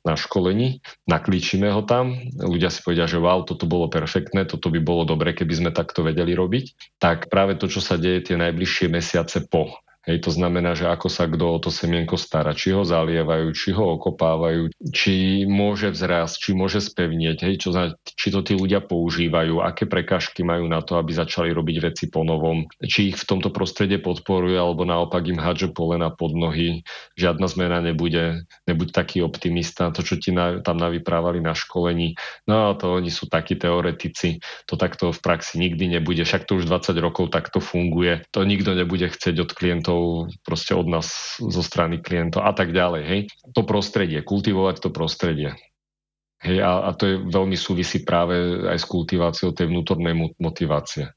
na školení, naklíčime ho tam, ľudia si povedia, že wow, toto bolo perfektné, toto by bolo dobre, keby sme takto vedeli robiť, tak práve to, čo sa deje tie najbližšie mesiace po Hej, to znamená, že ako sa kto o to semienko stará, či ho zalievajú, či ho okopávajú, či môže vzrásť, či môže spevnieť, hej, čo, či to tí ľudia používajú, aké prekažky majú na to, aby začali robiť veci po novom, či ich v tomto prostredie podporuje, alebo naopak im hádže polena pod nohy, žiadna zmena nebude, nebuď taký optimista, to, čo ti na, tam navyprávali na školení, no a to oni sú takí teoretici, to takto v praxi nikdy nebude, však to už 20 rokov takto funguje, to nikto nebude chcieť od klientov klientov, proste od nás zo strany klientov a tak ďalej. Hej. To prostredie, kultivovať to prostredie. Hej, a, a to je veľmi súvisí práve aj s kultiváciou tej vnútornej motivácie.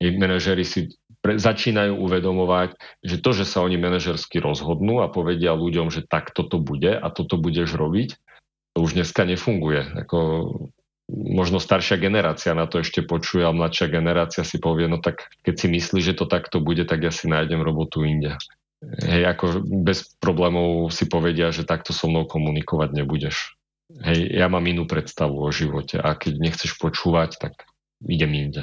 Hej, si pre, začínajú uvedomovať, že to, že sa oni manažersky rozhodnú a povedia ľuďom, že tak toto bude a toto budeš robiť, to už dneska nefunguje. Ako, možno staršia generácia na to ešte počuje a mladšia generácia si povie, no tak keď si myslí, že to takto bude, tak ja si nájdem robotu inde. Hej, ako bez problémov si povedia, že takto so mnou komunikovať nebudeš. Hej, ja mám inú predstavu o živote a keď nechceš počúvať, tak idem inde.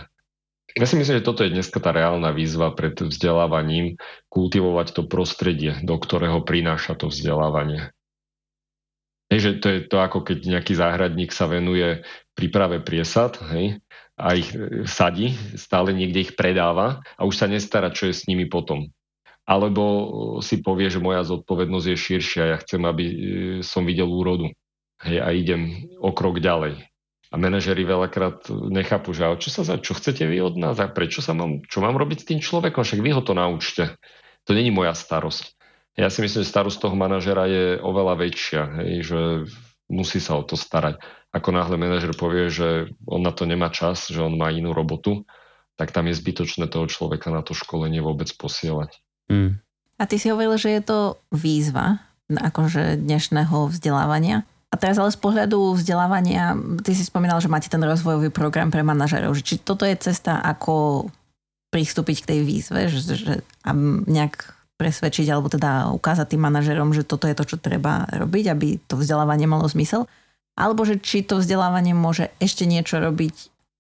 Ja si myslím, že toto je dneska tá reálna výzva pred vzdelávaním, kultivovať to prostredie, do ktorého prináša to vzdelávanie. Hej, že to je to ako keď nejaký záhradník sa venuje príprave priesad hej, a ich e, sadí, stále niekde ich predáva a už sa nestará, čo je s nimi potom. Alebo si povie, že moja zodpovednosť je širšia, ja chcem, aby e, som videl úrodu hej, a idem o krok ďalej. A manažeri veľakrát nechápu, že čo, sa čo chcete vy od nás a prečo sa mám, čo mám robiť s tým človekom, však vy ho to naučte. To není moja starosť. Ja si myslím, že starosť toho manažera je oveľa väčšia, hej, že musí sa o to starať. Ako náhle manažer povie, že on na to nemá čas, že on má inú robotu, tak tam je zbytočné toho človeka na to školenie vôbec posielať. Mm. A ty si hovoril, že je to výzva akože dnešného vzdelávania. A teraz ale z pohľadu vzdelávania, ty si spomínal, že máte ten rozvojový program pre manažerov. Že či toto je cesta, ako pristúpiť k tej výzve, že, že a nejak presvedčiť alebo teda ukázať tým manažerom, že toto je to, čo treba robiť, aby to vzdelávanie malo zmysel. Alebo že či to vzdelávanie môže ešte niečo robiť,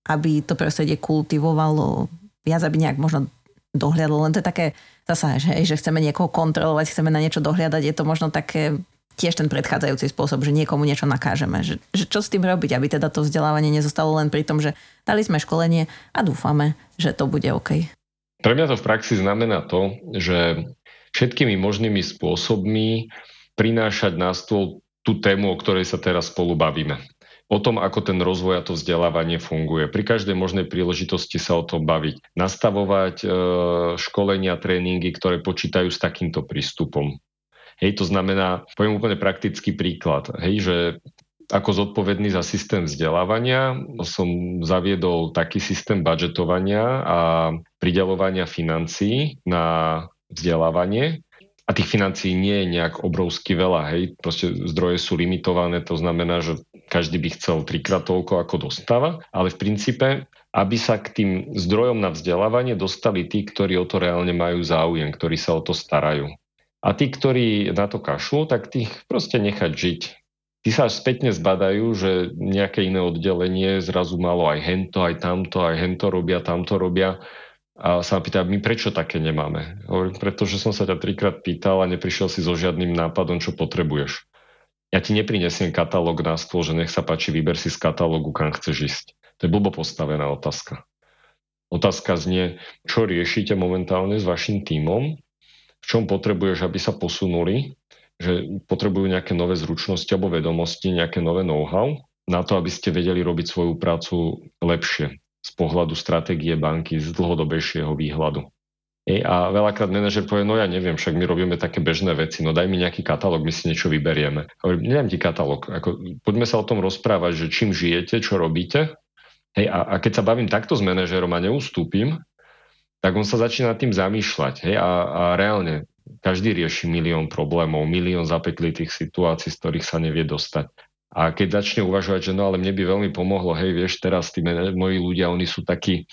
aby to prostredie kultivovalo viac, aby nejak možno dohľadlo. Len to je také zasa, že, že chceme niekoho kontrolovať, chceme na niečo dohľadať. Je to možno také tiež ten predchádzajúci spôsob, že niekomu niečo nakážeme. Že, že čo s tým robiť, aby teda to vzdelávanie nezostalo len pri tom, že dali sme školenie a dúfame, že to bude OK. Pre mňa to v praxi znamená to, že všetkými možnými spôsobmi prinášať na stôl tú tému, o ktorej sa teraz spolu bavíme. O tom, ako ten rozvoj a to vzdelávanie funguje. Pri každej možnej príležitosti sa o tom baviť. Nastavovať e, školenia, tréningy, ktoré počítajú s takýmto prístupom. Hej, to znamená, poviem úplne praktický príklad, hej, že ako zodpovedný za systém vzdelávania som zaviedol taký systém budžetovania a pridelovania financií na vzdelávanie, a tých financií nie je nejak obrovsky veľa, hej, proste zdroje sú limitované, to znamená, že každý by chcel trikrát toľko, ako dostáva, ale v princípe, aby sa k tým zdrojom na vzdelávanie dostali tí, ktorí o to reálne majú záujem, ktorí sa o to starajú. A tí, ktorí na to kašľú, tak tých proste nechať žiť. Tí sa až spätne zbadajú, že nejaké iné oddelenie zrazu malo aj hento, aj tamto, aj hento robia, tamto robia. A sa ma pýta, my prečo také nemáme? Hovorím, pretože som sa ťa trikrát pýtal a neprišiel si so žiadnym nápadom, čo potrebuješ. Ja ti neprinesiem katalóg na stôl, že nech sa páči, vyber si z katalógu, kam chceš ísť. To je blbo postavená otázka. Otázka znie, čo riešite momentálne s vašim tímom v čom potrebuješ, aby sa posunuli, že potrebujú nejaké nové zručnosti alebo vedomosti, nejaké nové know-how na to, aby ste vedeli robiť svoju prácu lepšie z pohľadu stratégie banky, z dlhodobejšieho výhľadu. A veľakrát manažer povie, no ja neviem, však my robíme také bežné veci, no daj mi nejaký katalóg, my si niečo vyberieme. Hovorím, nedám ti katalóg, ako, poďme sa o tom rozprávať, že čím žijete, čo robíte. Hej, a, a keď sa bavím takto s manažerom a neustúpim, tak on sa začína tým zamýšľať. Hej? A, a reálne každý rieši milión problémov, milión zapeklitých situácií, z ktorých sa nevie dostať. A keď začne uvažovať, že no ale mne by veľmi pomohlo, hej, vieš, teraz tí moji ľudia, oni sú takí,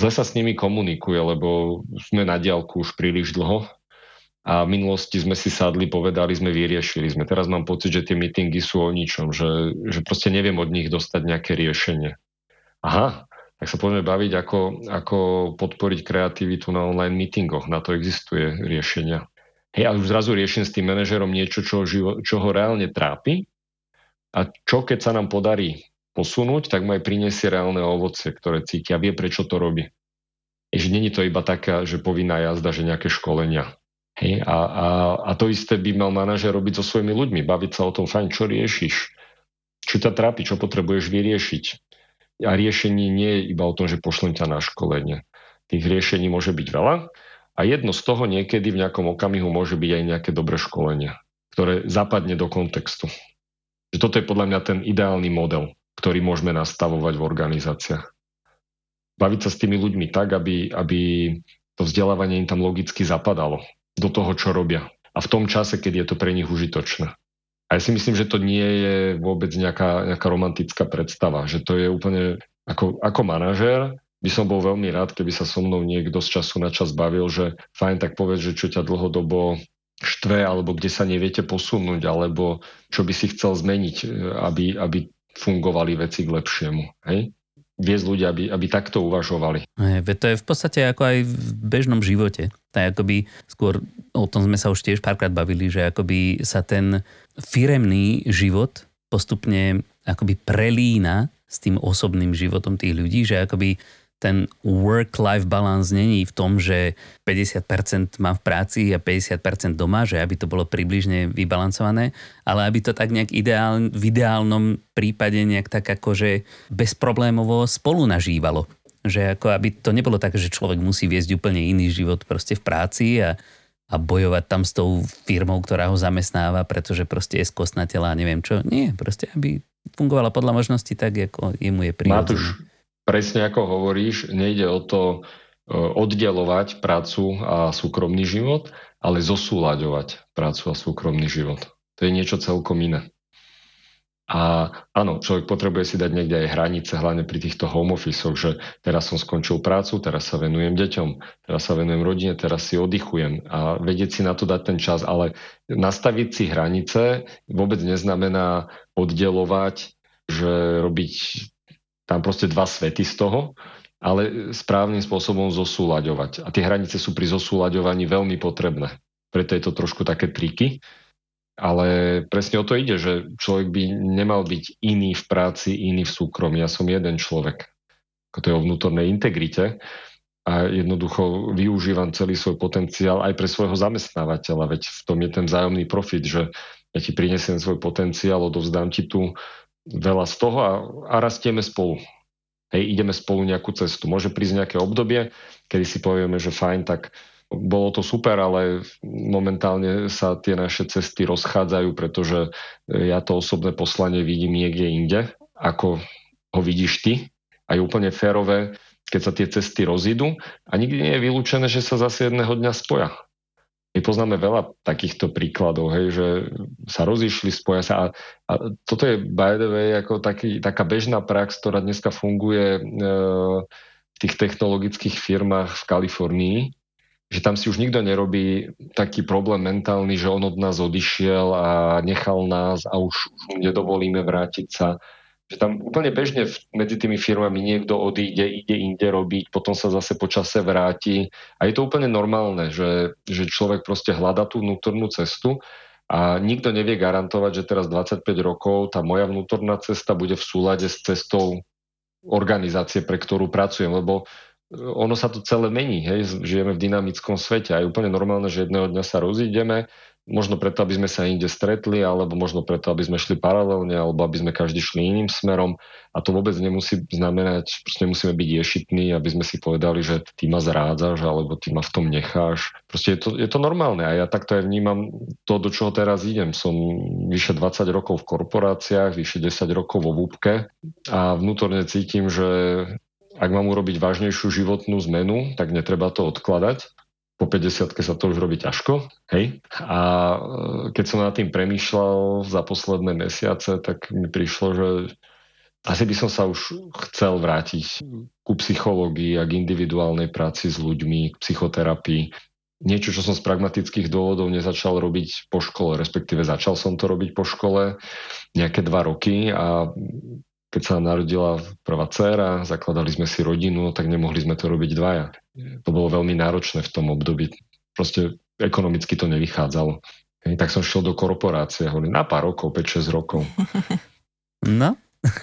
zle sa s nimi komunikuje, lebo sme na diálku už príliš dlho a v minulosti sme si sadli, povedali sme, vyriešili sme. Teraz mám pocit, že tie meetingy sú o ničom, že, že proste neviem od nich dostať nejaké riešenie. Aha, tak sa poďme baviť, ako, ako podporiť kreativitu na online meetingoch. Na to existuje riešenia. Hej, a už zrazu riešim s tým manažerom niečo, čo, čo ho reálne trápi a čo keď sa nám podarí posunúť, tak mu aj priniesie reálne ovoce, ktoré cíti a vie, prečo to robí. Že není to iba taká, že povinná jazda, že nejaké školenia. Hej, a, a, a to isté by mal manažer robiť so svojimi ľuďmi, baviť sa o tom, fajn, čo riešiš, čo ťa trápi, čo potrebuješ vyriešiť a riešenie nie je iba o tom, že pošlem ťa na školenie. Tých riešení môže byť veľa a jedno z toho niekedy v nejakom okamihu môže byť aj nejaké dobré školenie, ktoré zapadne do kontextu. Že toto je podľa mňa ten ideálny model, ktorý môžeme nastavovať v organizáciách. Baviť sa s tými ľuďmi tak, aby, aby to vzdelávanie im tam logicky zapadalo do toho, čo robia. A v tom čase, keď je to pre nich užitočné. A ja si myslím, že to nie je vôbec nejaká, nejaká romantická predstava, že to je úplne ako, ako manažér, by som bol veľmi rád, keby sa so mnou niekto z času na čas bavil, že fajn, tak povedz, že čo ťa dlhodobo štve, alebo kde sa neviete posunúť, alebo čo by si chcel zmeniť, aby, aby fungovali veci k lepšiemu. Hej? viesť ľudia, aby, aby takto uvažovali. to je v podstate ako aj v bežnom živote. Je akoby, skôr o tom sme sa už tiež párkrát bavili, že akoby sa ten firemný život postupne akoby prelína s tým osobným životom tých ľudí, že akoby ten work-life balance není v tom, že 50% mám v práci a 50% doma, že aby to bolo približne vybalancované, ale aby to tak nejak ideál, v ideálnom prípade nejak tak akože bezproblémovo spolu nažívalo. Že ako aby to nebolo tak, že človek musí viesť úplne iný život proste v práci a, a bojovať tam s tou firmou, ktorá ho zamestnáva, pretože proste je skosnateľa a neviem čo. Nie, proste aby fungovala podľa možnosti tak, ako jemu je prirodzené. Matúš, presne ako hovoríš, nejde o to e, oddelovať prácu a súkromný život, ale zosúľaďovať prácu a súkromný život. To je niečo celkom iné. A áno, človek potrebuje si dať niekde aj hranice, hlavne pri týchto home office že teraz som skončil prácu, teraz sa venujem deťom, teraz sa venujem rodine, teraz si oddychujem a vedieť si na to dať ten čas, ale nastaviť si hranice vôbec neznamená oddelovať, že robiť tam proste dva svety z toho, ale správnym spôsobom zosúľaďovať. A tie hranice sú pri zosúľaďovaní veľmi potrebné. Preto je to trošku také triky, ale presne o to ide, že človek by nemal byť iný v práci, iný v súkromí. Ja som jeden človek. Ako to je o vnútornej integrite a jednoducho využívam celý svoj potenciál aj pre svojho zamestnávateľa, veď v tom je ten vzájomný profit, že ja ti prinesiem svoj potenciál, odovzdám ti tu veľa z toho a, a rastieme spolu. Hej, ideme spolu nejakú cestu. Môže prísť nejaké obdobie, kedy si povieme, že fajn, tak bolo to super, ale momentálne sa tie naše cesty rozchádzajú, pretože ja to osobné poslanie vidím niekde inde, ako ho vidíš ty. A je úplne férové, keď sa tie cesty rozídu a nikdy nie je vylúčené, že sa zase jedného dňa spoja. My poznáme veľa takýchto príkladov, hej, že sa rozišli, spoja sa. A, a toto je, by the way, ako taký, taká bežná prax, ktorá dneska funguje e, v tých technologických firmách v Kalifornii, že tam si už nikto nerobí taký problém mentálny, že on od nás odišiel a nechal nás a už, už mu nedovolíme vrátiť sa. Že tam úplne bežne medzi tými firmami niekto odíde, ide inde robiť, potom sa zase počase vráti. A je to úplne normálne, že, že človek proste hľada tú vnútornú cestu a nikto nevie garantovať, že teraz 25 rokov tá moja vnútorná cesta bude v súlade s cestou organizácie, pre ktorú pracujem, lebo ono sa to celé mení, hej, žijeme v dynamickom svete a je úplne normálne, že jedného dňa sa rozídeme, možno preto, aby sme sa inde stretli, alebo možno preto, aby sme šli paralelne, alebo aby sme každý šli iným smerom a to vôbec nemusí znamenať, proste nemusíme byť ješitní, aby sme si povedali, že ty ma zrádzaš, alebo ty ma v tom necháš. Proste je to, je to normálne a ja takto aj vnímam to, do čoho teraz idem. Som vyše 20 rokov v korporáciách, vyše 10 rokov vo VÚBke a vnútorne cítim, že ak mám urobiť vážnejšiu životnú zmenu, tak netreba to odkladať. Po 50 sa to už robí ťažko. Hej? A e, keď som nad tým premýšľal za posledné mesiace, tak mi prišlo, že asi by som sa už chcel vrátiť ku psychológii a k individuálnej práci s ľuďmi, k psychoterapii. Niečo, čo som z pragmatických dôvodov nezačal robiť po škole, respektíve začal som to robiť po škole nejaké dva roky a keď sa narodila prvá dcéra, zakladali sme si rodinu, tak nemohli sme to robiť dvaja. To bolo veľmi náročné v tom období. Proste ekonomicky to nevychádzalo. Tak som šiel do korporácie, hovorím, na pár rokov, 5-6 rokov. No,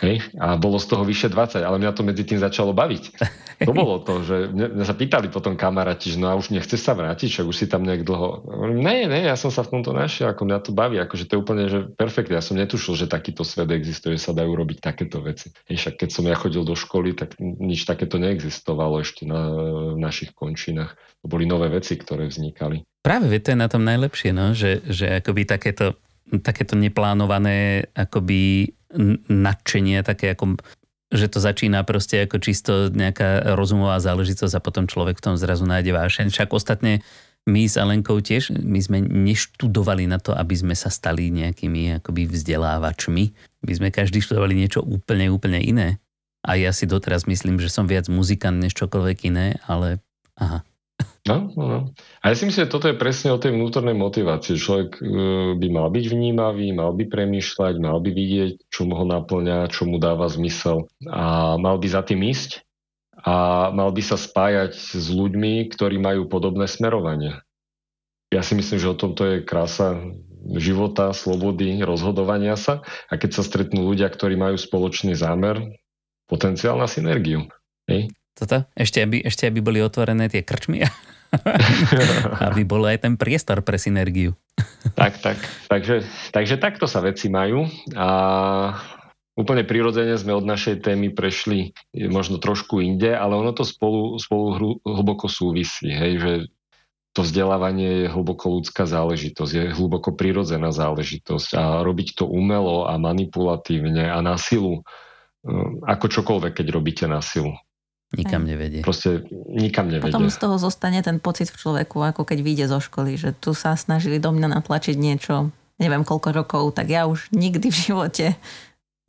Hej? A bolo z toho vyše 20, ale mňa to medzi tým začalo baviť. To bolo to, že mňa sa pýtali potom kamaráti, že no a už nechce sa vrátiť, však už si tam nejak dlho. Ne, ne, ja som sa v tomto našiel, ako mňa to baví, akože to je úplne, že perfektne. Ja som netušil, že takýto svet existuje, sa dajú robiť takéto veci. Hej, však keď som ja chodil do školy, tak nič takéto neexistovalo ešte na našich končinách. To boli nové veci, ktoré vznikali. Práve to je na tom najlepšie, no? že, že akoby takéto, takéto neplánované akoby nadšenie, také ako že to začína proste ako čisto nejaká rozumová záležitosť a potom človek v tom zrazu nájde vášeň. Však ostatne my s Alenkou tiež, my sme neštudovali na to, aby sme sa stali nejakými akoby vzdelávačmi. My sme každý študovali niečo úplne, úplne iné. A ja si doteraz myslím, že som viac muzikant než čokoľvek iné, ale aha, No, no, no. A ja si myslím, že toto je presne o tej vnútornej motivácii. Človek e, by mal byť vnímavý, mal by premýšľať, mal by vidieť, čo mu ho naplňa, čo mu dáva zmysel a mal by za tým ísť a mal by sa spájať s ľuďmi, ktorí majú podobné smerovanie. Ja si myslím, že o tomto je krása života, slobody, rozhodovania sa a keď sa stretnú ľudia, ktorí majú spoločný zámer, potenciál na synergiu. Hej? Toto? Ešte aby, ešte aby boli otvorené tie krčmy aby bol aj ten priestor pre synergiu. tak, tak. Takže, takže takto sa veci majú a úplne prirodzene sme od našej témy prešli možno trošku inde, ale ono to spolu, spolu hlboko súvisí, hej, že to vzdelávanie je hlboko ľudská záležitosť, je hlboko prirodzená záležitosť a robiť to umelo a manipulatívne a na silu, hm, ako čokoľvek, keď robíte na silu. Nikam nevedie. Proste nikam nevedie. Potom z toho zostane ten pocit v človeku, ako keď vyjde zo školy, že tu sa snažili do mňa natlačiť niečo, neviem koľko rokov, tak ja už nikdy v živote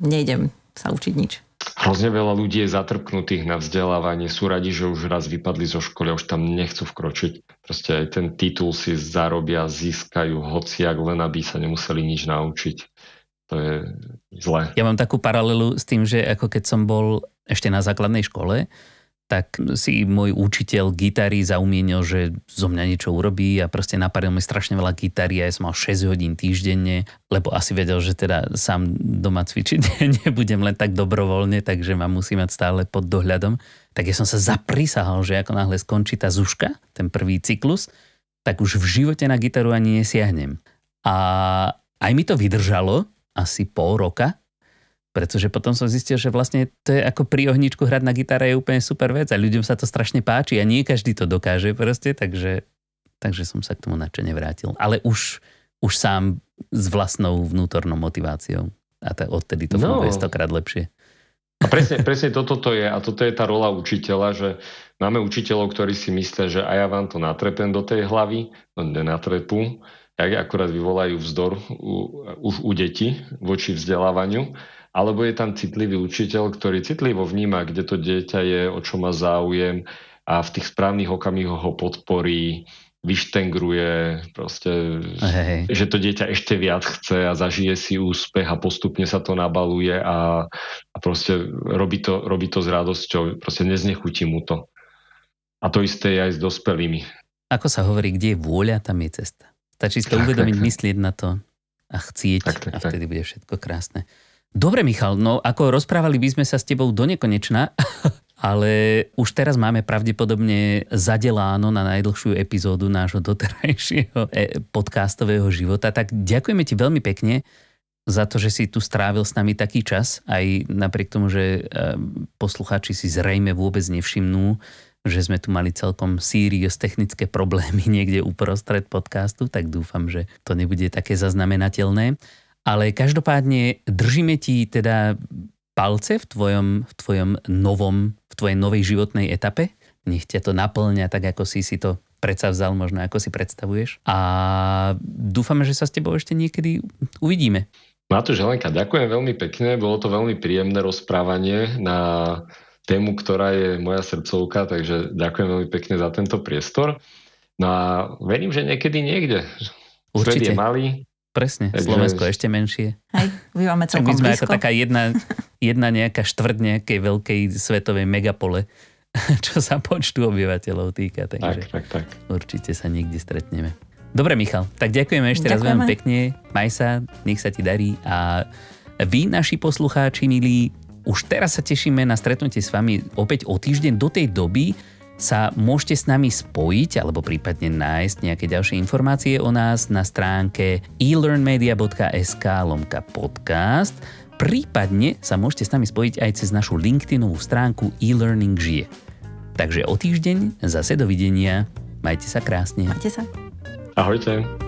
nejdem sa učiť nič. Hrozne veľa ľudí je zatrpknutých na vzdelávanie, sú radi, že už raz vypadli zo školy a už tam nechcú vkročiť. Proste aj ten titul si zarobia, získajú hociak, len aby sa nemuseli nič naučiť. To je zlé. Ja mám takú paralelu s tým, že ako keď som bol ešte na základnej škole, tak si môj učiteľ gitary zaumienil, že zo mňa niečo urobí a proste napadil mi strašne veľa gitary a ja som mal 6 hodín týždenne, lebo asi vedel, že teda sám doma cvičiť nebudem len tak dobrovoľne, takže ma musí mať stále pod dohľadom. Tak ja som sa zaprisahal, že ako náhle skončí tá zuška, ten prvý cyklus, tak už v živote na gitaru ani nesiahnem. A aj mi to vydržalo asi pol roka, pretože potom som zistil, že vlastne to je ako pri ohničku hrať na gitare je úplne super vec a ľuďom sa to strašne páči a nie každý to dokáže proste, takže, takže som sa k tomu nadšene vrátil. Ale už, už sám s vlastnou vnútornou motiváciou a tá, odtedy to funguje no. stokrát lepšie. A presne, presne toto to je a toto je tá rola učiteľa, že máme učiteľov, ktorí si myslia, že a ja vám to natrepem do tej hlavy, no nenatrepu, jak akurát vyvolajú vzdor u, už u detí voči vzdelávaniu alebo je tam citlivý učiteľ, ktorý citlivo vníma, kde to dieťa je, o čo má záujem a v tých správnych okamihoch ho podporí, vyštengruje, proste, Hej. že to dieťa ešte viac chce a zažije si úspech a postupne sa to nabaluje a, a proste robí to, robí to s radosťou, proste neznechutí mu to. A to isté je aj s dospelými. Ako sa hovorí, kde je vôľa, tam je cesta. Stačí si to uvedomiť, myslieť na to a chcieť tak, tak, a vtedy tak. bude všetko krásne. Dobre, Michal, no ako rozprávali by sme sa s tebou do nekonečna, ale už teraz máme pravdepodobne zadeláno na najdlhšiu epizódu nášho doterajšieho e, podcastového života. Tak ďakujeme ti veľmi pekne za to, že si tu strávil s nami taký čas, aj napriek tomu, že e, poslucháči si zrejme vôbec nevšimnú, že sme tu mali celkom serious technické problémy niekde uprostred podcastu, tak dúfam, že to nebude také zaznamenateľné. Ale každopádne držíme ti teda palce v tvojom, v tvojom novom, v tvojej novej životnej etape. Nech ťa to naplňa tak, ako si si to predsavzal, možno ako si predstavuješ. A dúfame, že sa s tebou ešte niekedy uvidíme. Matúš Helenka, ďakujem veľmi pekne. Bolo to veľmi príjemné rozprávanie na tému, ktorá je moja srdcovka, takže ďakujem veľmi pekne za tento priestor. No a verím, že niekedy niekde. Určite. Svet je malý, Presne, Takže... Slovensko ešte menšie. Hej, my máme celkom My sme blízko. ako taká jedna, jedna nejaká štvrť nejakej veľkej svetovej megapole, čo sa počtu obyvateľov týka. Takže tak, tak, tak. určite sa niekde stretneme. Dobre, Michal, tak ďakujeme ešte ďakujeme. raz veľmi pekne. Maj sa, nech sa ti darí a vy, naši poslucháči milí, už teraz sa tešíme na stretnutie s vami opäť o týždeň do tej doby, sa môžete s nami spojiť alebo prípadne nájsť nejaké ďalšie informácie o nás na stránke elearnmedia.sk lomka podcast. Prípadne sa môžete s nami spojiť aj cez našu LinkedInovú stránku e-learning žije. Takže o týždeň zase dovidenia. Majte sa krásne. Majte sa. Ahojte.